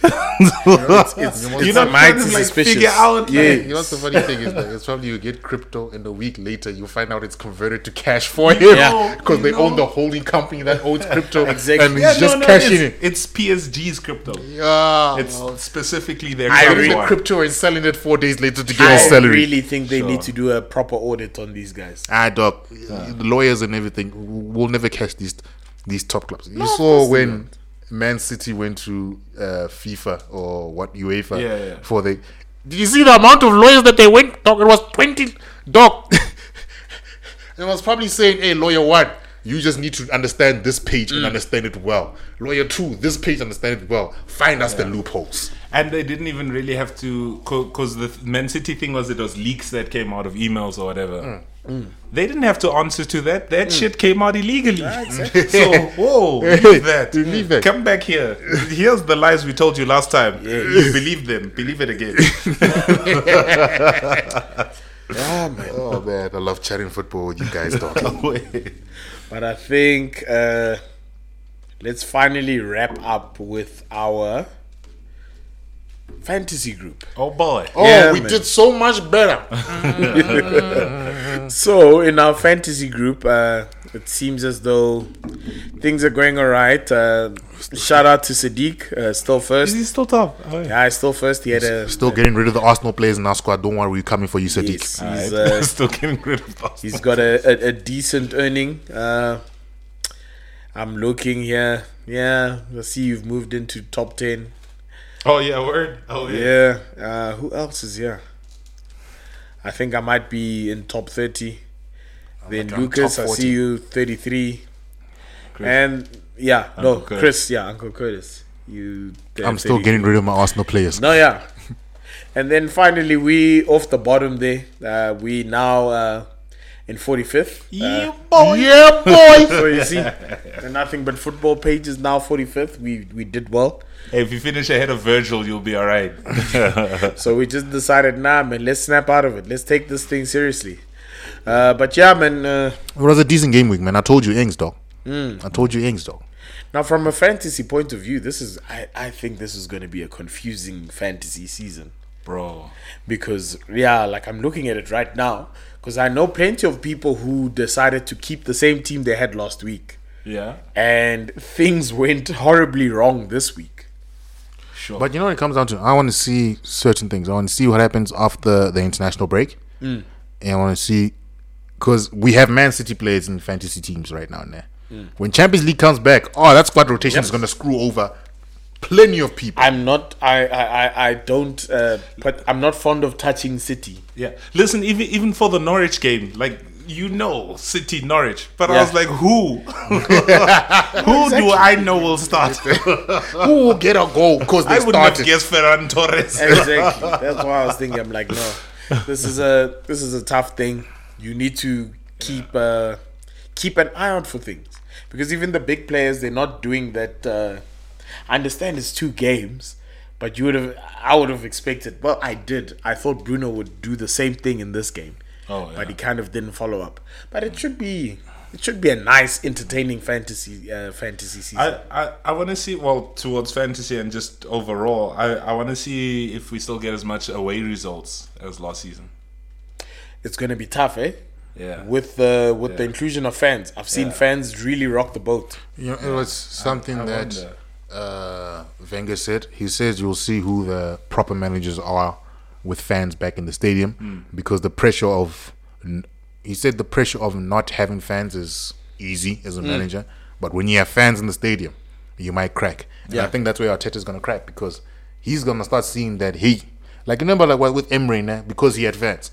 You're it's not mighty trying to, like, figure out, like- yeah. You know what's the funny thing is that it's probably you get crypto and a week later you find out it's converted to cash for him Yeah. because they You own the holding company that owns crypto Exactly. and he's Yeah, just no, no, cashing it's, it. it's PSG's crypto. Yeah, It's specifically their I Selling crypto the crypto and selling it four days later to get I his salary. really think they Sure. need to do a proper audit on these guys. Ah, dog, the lawyers and everything will never catch these these top clubs. You of saw course they when Man City went to uh, FIFA or what UEFA Yeah, yeah. for the. Did you see the amount of lawyers that they went? Dog, it was twenty. Dog, it was probably saying, "Hey, lawyer one." You just need to understand this page Mm. and understand it well. Lawyer two, this page understand it well. Find us the loopholes. And they didn't even really have to, because the Man City thing was it was leaks that came out of emails or whatever. Mm. They didn't have to answer to that. That shit came out illegally. so, whoa, leave that. leave that. Come back here. Here's the lies we told you last time. you believe them. Believe it again. Yeah, man. Oh man, I love chatting football with you guys, dog. But I think uh, let's finally wrap up with our fantasy group. Oh boy. Oh, Yeah, we man. did so much better. So in our fantasy group, uh, it seems as though things are going all right. Uh, shout out to Sadiq, uh, still first. Is he still top? Oh, yeah. Yeah, still first. He had a Still getting rid of the Arsenal players in our squad. Don't worry, we're coming for you, Sadiq. He's, he's, uh, still getting rid of Arsenal. he's got a, a, a decent earning. Uh, I'm looking here. Yeah, I see you've moved into top ten. Oh yeah, word. Oh yeah. Yeah. Uh, who else is here? I think I might be in top thirty. Then I'm Lucas, I see you thirty three. And yeah, no, Curtis. Chris, yeah, Uncle Curtis. You. I'm still 33. getting rid of my Arsenal players. No, yeah. And then finally, we off the bottom there. Uh, we now uh, in 45th. Uh, boy. Yeah, boy. so you see, nothing but football pages now 45th. We we did well. Hey, if you finish ahead of Virgil, you'll be alright. So we just decided, nah, man, let's snap out of it. Let's take this thing seriously. Uh, but yeah, man. Uh, It was a decent game week, man. I told you, Ings, dog. I told you, Ings, dog. now, from a fantasy point of view, this is I, I think this is going to be a confusing fantasy season. Bro. because yeah like i'm looking at it right now because i know plenty of people who decided to keep the same team they had last week Yeah. and things went horribly wrong this week Sure. But you know what it comes down to? I want to see certain things. I want to see what happens after the international break. And I want to see, because we have Man City players in fantasy teams right now. Now. When Champions League comes back, oh, that squad rotation is going to screw over plenty of people. i'm not i i i, I don't uh but i'm not fond of touching city yeah. Listen, even even for the Norwich game, like you know, City Norwich, but I was like, who? who do I know will start? Who will get a goal? Because I have started? guessed Ferran Torres. exactly. That's why i was thinking i'm like no. This is a this is a tough thing. You need to keep uh keep an eye out for things. Because even the big players they're not doing that uh i understand it's two games but you would have i would have expected well i did. I thought bruno would do the same thing in this game Oh, yeah. but he kind of didn't follow up but it should be it should be a nice entertaining fantasy uh, fantasy season I, I, I want to see well towards fantasy and just overall. I, I want to see if we still get as much away results as last season. it's going to be tough eh Yeah. with the with the inclusion of fans i've seen Yeah. fans really rock the boat You know, it was something I that wonder. uh, Wenger said. He says you'll see who the proper managers are with fans back in the stadium Hmm. because the pressure of, he said the pressure of not having fans is easy as a manager, but when you have fans in the stadium, you might crack. And I think that's where Arteta's gonna crack because he's gonna start seeing that he, like remember like what with Emery now because he had fans.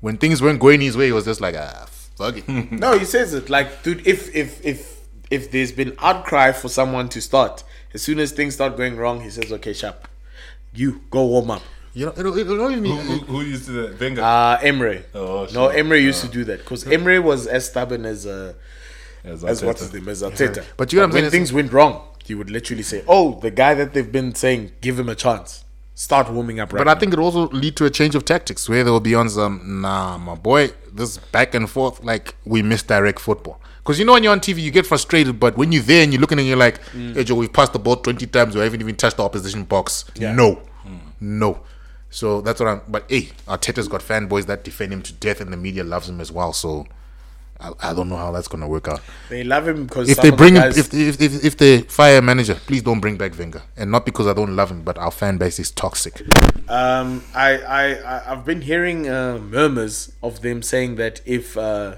When things weren't going his way, he was just like ah fuck it. No, he says it like, dude. If if if if there's been outcry for someone to start, as soon as things start going wrong, he says, "Okay, sharp, you go warm up." You know, it'll, it'll only Who, be, who, who used to that? Wenger. Uh Emery. Oh, no, sure. Emery used to do that because Emery was as stubborn as uh as as Arteta. what's his name as Arteta. But you know what I'm when things went wrong, he would literally say, "Oh, the guy that they've been saying, give him a chance. Start warming up right But I now." think it also lead to a change of tactics where they'll be on some nah, my boy, this back and forth like we misdirect football. Because you know when you're on TV, you get frustrated, but when you're there and you're looking and you're like, hey Joe, we've passed the ball 20 times, we haven't even touched the opposition box. Yeah. No, no. So that's what I'm. But hey, Arteta's got fanboys that defend him to death, and the media loves him as well. So I, I don't know how that's gonna work out. they love him because If they bring him, if, if if if they fire a manager, please don't bring back Wenger, and not because I don't love him, but our fan base is toxic. Um, I, I, I, I've been hearing uh, murmurs of them saying that if uh,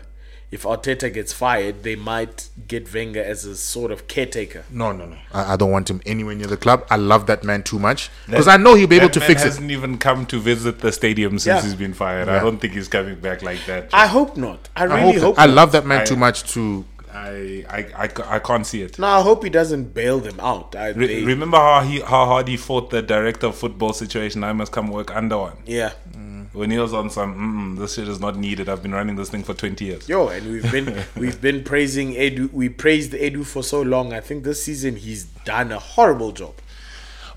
if Arteta gets fired, they might get Wenger as a sort of caretaker. No, no, no. I, I don't want him anywhere near the club. I love that man too much because I know he'll be able to man fix it. He hasn't even come to visit the stadium since Yeah. he's been fired. I don't think he's coming back like that. I hope not. I I, really hope hope. I love that man I- too much to. I, I, I, I can't see it. No, I hope he doesn't bail them out. I, Re- they- remember how he how hard he fought the director of football situation? I must come work under one. yeah. Mm. When he was on some, mm, this shit is not needed. I've been running this thing for twenty years. Yo, and we've been we've been praising Edu. We praised Edu for so long. I think this season he's done a horrible job.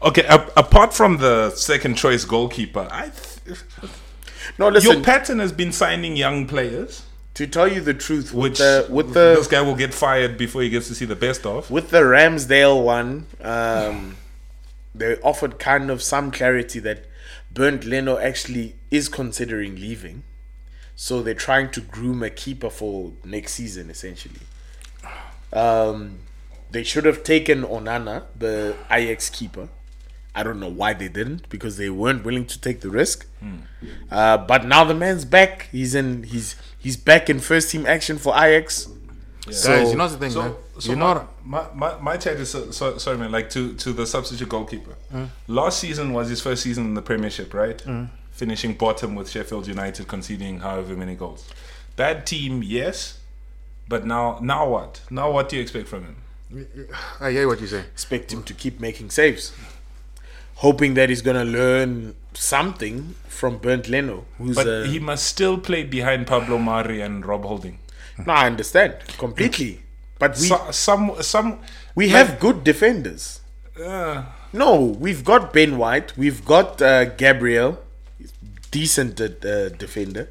Okay, a- apart from the second choice goalkeeper, I th- No, listen. your pattern has been signing young players To tell you the truth, with which the with this guy will get fired before he gets to see the best of. with the Ramsdale one, um, they offered kind of some clarity that Bernd Leno actually is considering leaving. So they're trying to groom a keeper for next season, essentially. Um, they should have taken Onana, the Ajax keeper. I don't know why they didn't because they weren't willing to take the risk. Uh, but now the man's back. He's in. He's he's back in first team action for Ajax. Guys, you know the thing, man. So, so you my, know, my, my, my chat is so, so, sorry man like to, to the substitute goalkeeper. Last season was his first season in the premiership right? Finishing bottom with Sheffield United conceding however many goals. Bad team yes but now now what? Now what do you expect from him? I hear what you say. expect him to keep making saves, hoping that he's gonna learn something from Bernd Leno, who's. but uh, he must still play behind Pablo Mari and Rob Holding. No, I understand completely, but we so, some some we like- have good defenders. uh, No, we've got Ben White, we've got uh, Gabriel, decent uh, defender.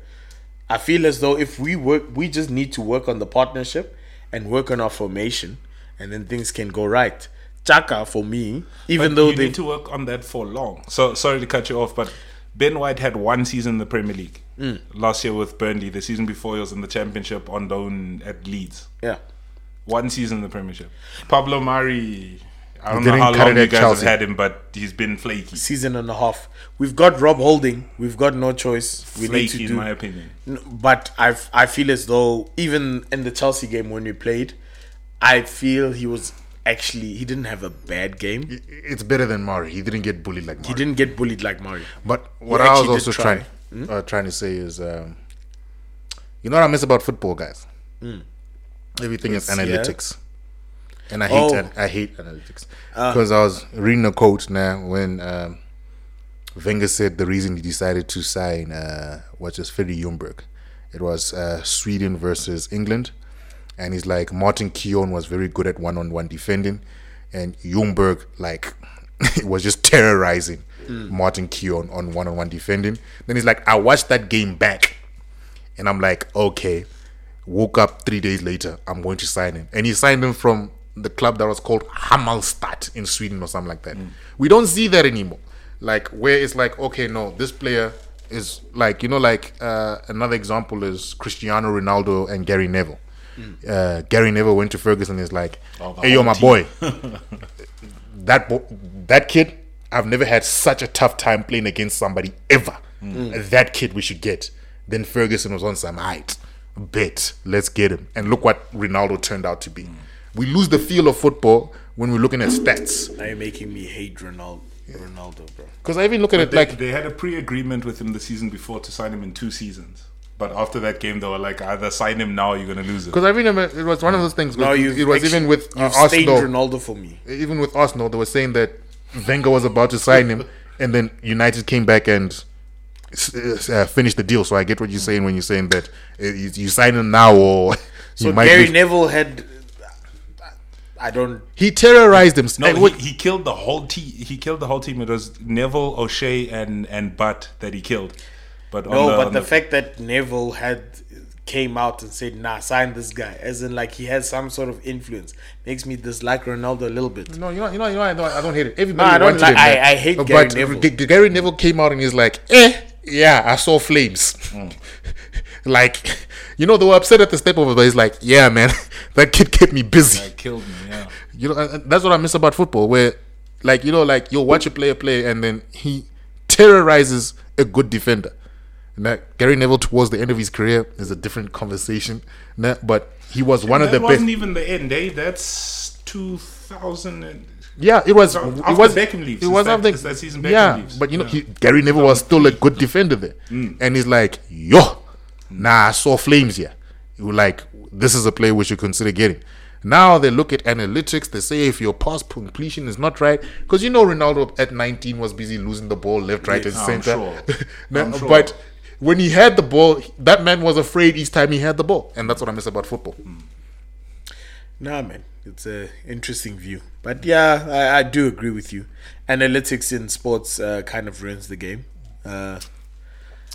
I feel as though if we work, we just need to work on the partnership and work on our formation, and then things can go right. Xhaka for me, even But though you they need to work on that for long. So sorry to cut you off, but Ben White had one season in the Premier League Mm. last year with Burnley. The season before he was in the Championship on loan at Leeds. yeah. One season in the Premiership. Pablo Mari. I don't know didn't how cut long it you at guys Chelsea. have had him, but he's been flaky. season and a half. We've got Rob Holding. We've got no choice. We need Flaky, to in my opinion. But I I feel as though even in the Chelsea game when we played, I feel he was actually he didn't have a bad game. It's better than Mari. He didn't get bullied like Mari. He didn't get bullied like Mario. But what He I was also did try. Hmm? trying uh, trying to say is, um, you know what I miss about football, guys. Everything is. It's- yeah. analytics, and I hate Oh. an- I hate analytics because I was reading a quote now when um, Wenger said the reason he decided to sign uh, was just Freddie Ljungberg. It was uh, Sweden versus England, and he's like Martin Keown was very good at one-on-one defending, and Ljungberg like was just terrorizing Martin Keown on one-on-one defending. Then he's like, I watched that game back, and I'm like, okay. Woke up three days later, I'm going to sign him, and he signed him from the club that was called Halmstad in Sweden or something like that. We don't see that anymore. Like where it's like, okay, no, this player is like you know, like uh, another example is Cristiano Ronaldo and Gary Neville. Uh, Gary Neville went to Ferguson. And is like, Oh, hey yo, my team. boy, that bo- that kid, I've never had such a tough time playing against somebody ever. That kid we should get. Then Ferguson was on some height. Bet, let's get him. And look what Ronaldo turned out to be. We lose the feel of football when we're looking at stats. Now you're making me hate Ronaldo, Ronaldo, bro. Because I even look at it They, like they had a pre-agreement with him the season before to sign him in two seasons. But after that game, they were like, either sign him now, or you're gonna lose it. because I remember it was one of those things. No, you it was even with uh, you Arsenal. Ronaldo for me. even with Arsenal, they were saying that Wenger was about to sign him, and then United came back and s- uh, finished the deal. So I get what you're saying when you're saying that uh, you, you sign him now or So might. Gary lose. Neville had. I don't. he terrorized him. No, And he, he killed the whole team. He killed the whole team. It was Neville, O'Shea, and and Butt that he killed. But No, the, but on the, fact that Neville had came out and said, "Nah, sign this guy," as in like he has some sort of influence, makes me dislike Ronaldo a little bit. no, you know, you know, you know, I don't, I don't hate it. Everybody No, I don't like- him. I- I hate but Gary Neville. G- G- Gary Neville came out and he's like, "Eh, yeah, I saw flames." Mm. like, you know, they were upset at the step over, but he's like, "Yeah, man, that kid kept me busy." Like, killed me. Yeah. You know, and- and that's what I miss about football, where, like, you know, like you'll watch a player play and then he terrorizes a good defender. And that Gary Neville towards the end of his career is a different conversation. Nah, But he was one of that the best. wasn't even the end, eh? That's 2000. And, Yeah, it was. So it was. Beckham leaves, It was that- is that season Beckham yeah, leaves? but you know, Yeah. he, Gary Neville was still a good defender there, mm. and he's like, "Yo, nah, I saw flames here." You were like, "This is a player we should consider getting." Now they look at analytics. They say if your pass completion is not right, because you know Ronaldo at 19 was busy losing the ball left, right, and I'm center. sure. No, sure. But when he had the ball, that man was afraid each time he had the ball, and that's what I miss about football. Hmm. Nah, man, it's a interesting view, but yeah, I, I do agree with you. Analytics in sports uh, kind of ruins the game. Uh,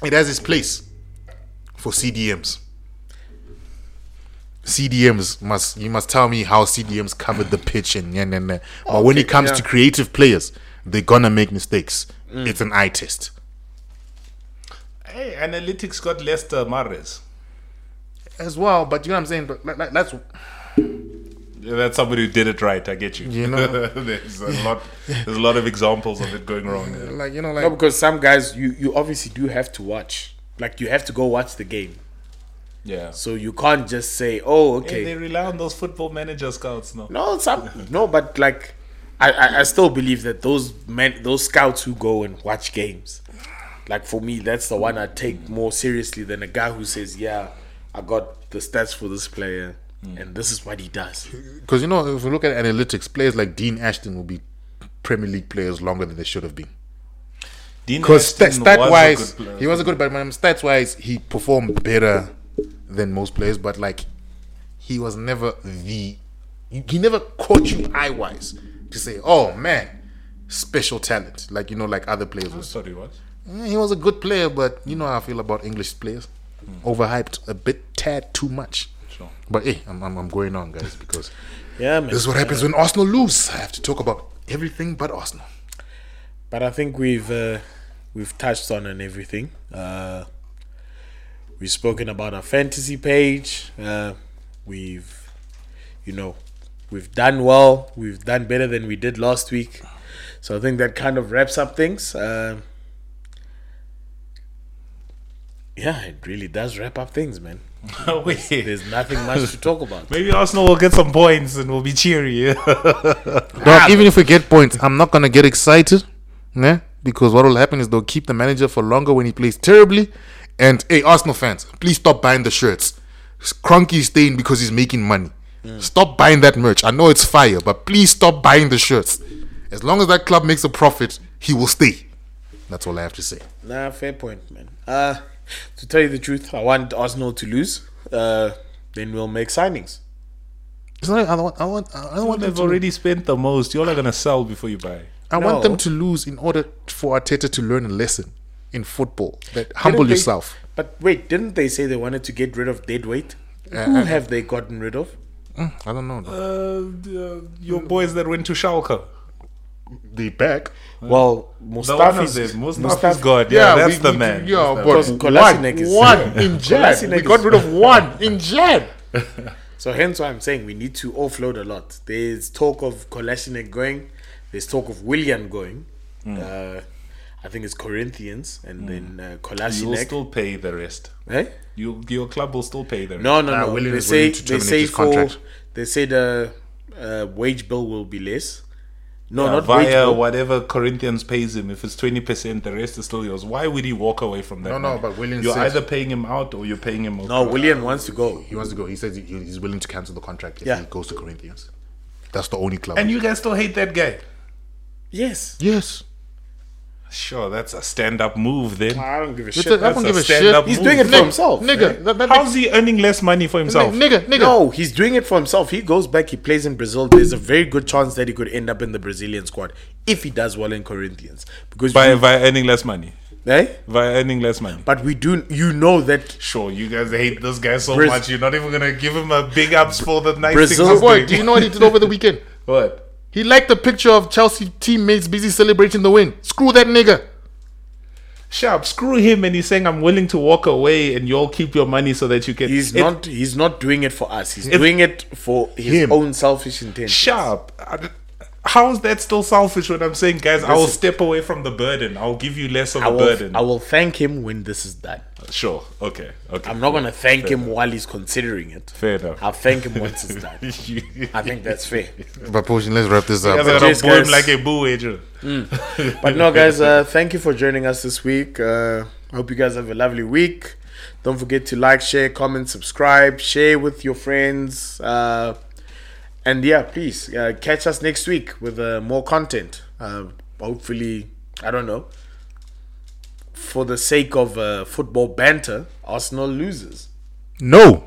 It has its place for CDMs. CDMs must you must tell me how CDMs covered the pitch and yeah, yeah, yeah. But when it comes yeah. to creative players, they're gonna make mistakes. It's an eye test. Hey, analytics got Leicester Mahrez. As well, but you know what I'm saying? But like, like, that's That's somebody who did it right. I get you. You know. there's a lot. There's a lot of examples of it going wrong. yeah. like you know No, like because some guys you you obviously do have to watch. Like you have to go watch the game. Yeah. So you can't just say, "Oh, Hey, okay." they rely on those football manager scouts now. No, some no, but like I, I, I still believe that those men those scouts who go and watch games, like for me, that's the one I take more seriously than a guy who says, Yeah, I got the stats for this player and this is what he does. because you know if we look at analytics, players like Dean Ashton will be Premier League players longer than they should have been. Dean Because Ashton stat was a wise, good player. he was a good, but um, stats wise, he performed better than most players. But like, he was never the. He he never caught you eye wise to say, "Oh man, special talent." Like you know, like other players. Was. Sorry, what? Eh, He was a good player, but you know how I feel about English players. Overhyped a bit, tad too much. But hey, I'm, I'm, I'm going on, guys, because Yeah, man. this is what happens when Arsenal lose. I have to talk about everything but Arsenal. But I think we've uh, we've touched on and everything. Uh, we've spoken about our fantasy page. Uh, we've, you know, we've done well. We've done better than we did last week. So I think that kind of wraps up things. Uh, yeah, it really does wrap up things, man. Wait. There's nothing much to talk about. Maybe Arsenal will get some points and we'll be cheery. Dog, even if we get points, I'm not gonna get excited, né? Because what will happen is they'll keep the manager for longer when he plays terribly. And hey, Arsenal fans, please stop buying the shirts. Kroenke is staying because he's making money. Stop buying that merch. I know it's fire, but please stop buying the shirts. As long as that club makes a profit, he will stay. That's all I have to say. Nah, fair point, man. Uh, to tell you the truth, I want Arsenal to lose. Uh, then we'll make signings. It's not, I don't want. I want. I don't want They've already spent the most. You're not gonna sell before you buy. I want them to lose in order for Arteta to learn a lesson in football. That humble Didn't they- yourself. But wait, didn't they say they wanted to get rid of dead weight? Uh, Who uh, have they gotten rid of? I don't know. Uh, your boys that went to Schalke. The back. Well, The one of Mustafi's them. Mustafi's God. Yeah, that's the man. Yeah, Because but Kolasinac one, is- one in Jan. We got rid of one in Jan. So hence why I'm saying we need to offload a lot. There's talk of Kolasinac going. There's talk of Willian going. Hmm. Uh, I think it's Corinthians and then uh, You'll still pay the rest. Eh? You, your club will still pay the rest. No, no, Nah, no. Willian they is say to they say his for contract. they say the uh, wage bill will be less. No, Yeah, not wage via bill. whatever Corinthians pays him. If it's twenty percent, the rest is still yours. Why would he walk away from that? No, no, but Willian, You're said- either paying him out or you're paying him. No, Willian wants to go. He wants to go. He says he's willing to cancel the contract if Yeah. he goes to Corinthians. That's the only club. And you guys still hate that guy? Yes. yes. Sure, that's a stand-up move then. I don't give a It's shit. a- I That's don't a give a shit. stand-up He's move. doing it for Nigga, himself. Nigga, that, that How's he earning less money for himself? nigga, nigga. No, he's doing it for himself. He goes back, he plays in Brazil. There's a very good chance that he could end up in the Brazilian squad if he does well in Corinthians. Because By we, via earning less money. eh? By earning less money. But we do you know that Sure, you guys hate this guy so Braz- much. You're not even gonna give him a big ups for the nice Brazil- things. Boy, do you know what he did over the weekend? what? He liked the picture of Chelsea teammates busy celebrating the win. Screw that nigga. Sharp, screw him, and he's saying I'm willing to walk away, and you'll keep your money so that you can. he's It- not he's not doing it for us. He's If- doing it for his Him. own selfish intent. sharp. I- How is that still selfish when I'm saying, guys, I will step away from the burden. I'll give you less of I a will, burden. I will thank him when this is done. Sure. Okay. Okay. I'm not gonna thank him while he's considering it. Fair enough. I'll thank him once it's done. I think that's fair. But Potion, let's wrap this up. Guys are gonna Cheers, guys. like a boo agent. But no, guys, uh, thank you for joining us this week. Uh, I hope you guys have a lovely week. Don't forget to like, share, comment, subscribe, share with your friends. Uh, and yeah, please uh, catch us next week with uh, more content. Uh, hopefully, I don't know. For the sake of uh, football banter, Arsenal loses. No.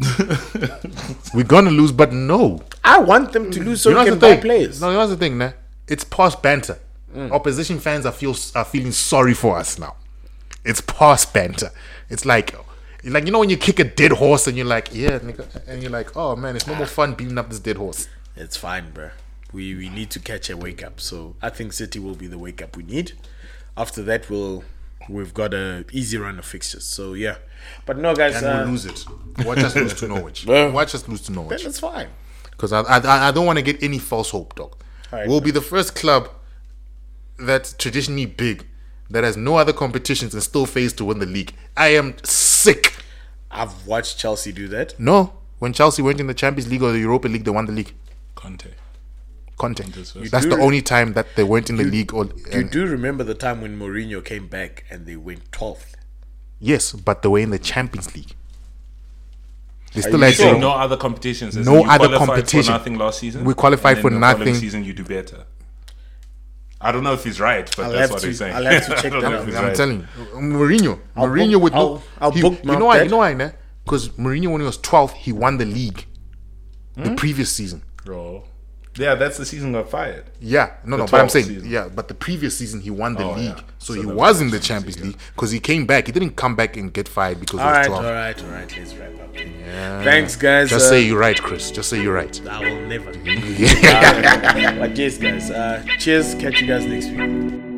We're gonna lose, but no. I want them to lose so you know we can buy thing? players. No, what's the thing, nah? It's past banter. Opposition fans are feel are feeling sorry for us now. It's past banter. It's like like you know when you kick a dead horse and you're like, yeah, and you're like, oh man, it's no more fun beating up this dead horse. It's fine, bro. We we need to catch a wake up. So I think City will be the wake up we need. After that, we'll we've got a easy run of fixtures. So yeah, but no, guys, And uh, we'll lose it. Watch us lose to Norwich. Well- Watch us lose to then Norwich. it's fine. Because I, I I don't want to get any false hope, dog. Alright. We'll be the first club that's traditionally big that has no other competitions and still fails to win the league. I am sick. I've watched Chelsea do that. No, when Chelsea went in the Champions League or the Europa League, they won the league. Conte. Content. That's the only time that they weren't in the league. Or You do remember the time when Mourinho came back and they went 12th? yes, but they were in the Champions League. They still you had sure? No other competitions. No in you other qualified competition. For nothing last season. We qualified and for then the following nothing. Season you do better. I don't know if he's right, but I'll that's what to- he's saying. I'll have to check that out. I'm right. telling you, Mourinho, I'll Mourinho book- with no, I'll- I'll he- bookmark you know why? You know why? Because Mourinho when he was 12, he won the league Hmm? the previous season. Bro. Yeah, that's the season got fired. Yeah, no, no, but I'm saying, season. yeah, but the previous season he won the Oh, league, yeah. so, So he was in the Champions Champions League, League because he came back. He didn't come back and get fired because All he was right, 12. all right, all right. Let's wrap up. then. Thanks, guys. Just Uh, say you're right, Chris. Just say you're right. I will never. Uh, but yes, guys. Uh, cheers. Catch you guys next week.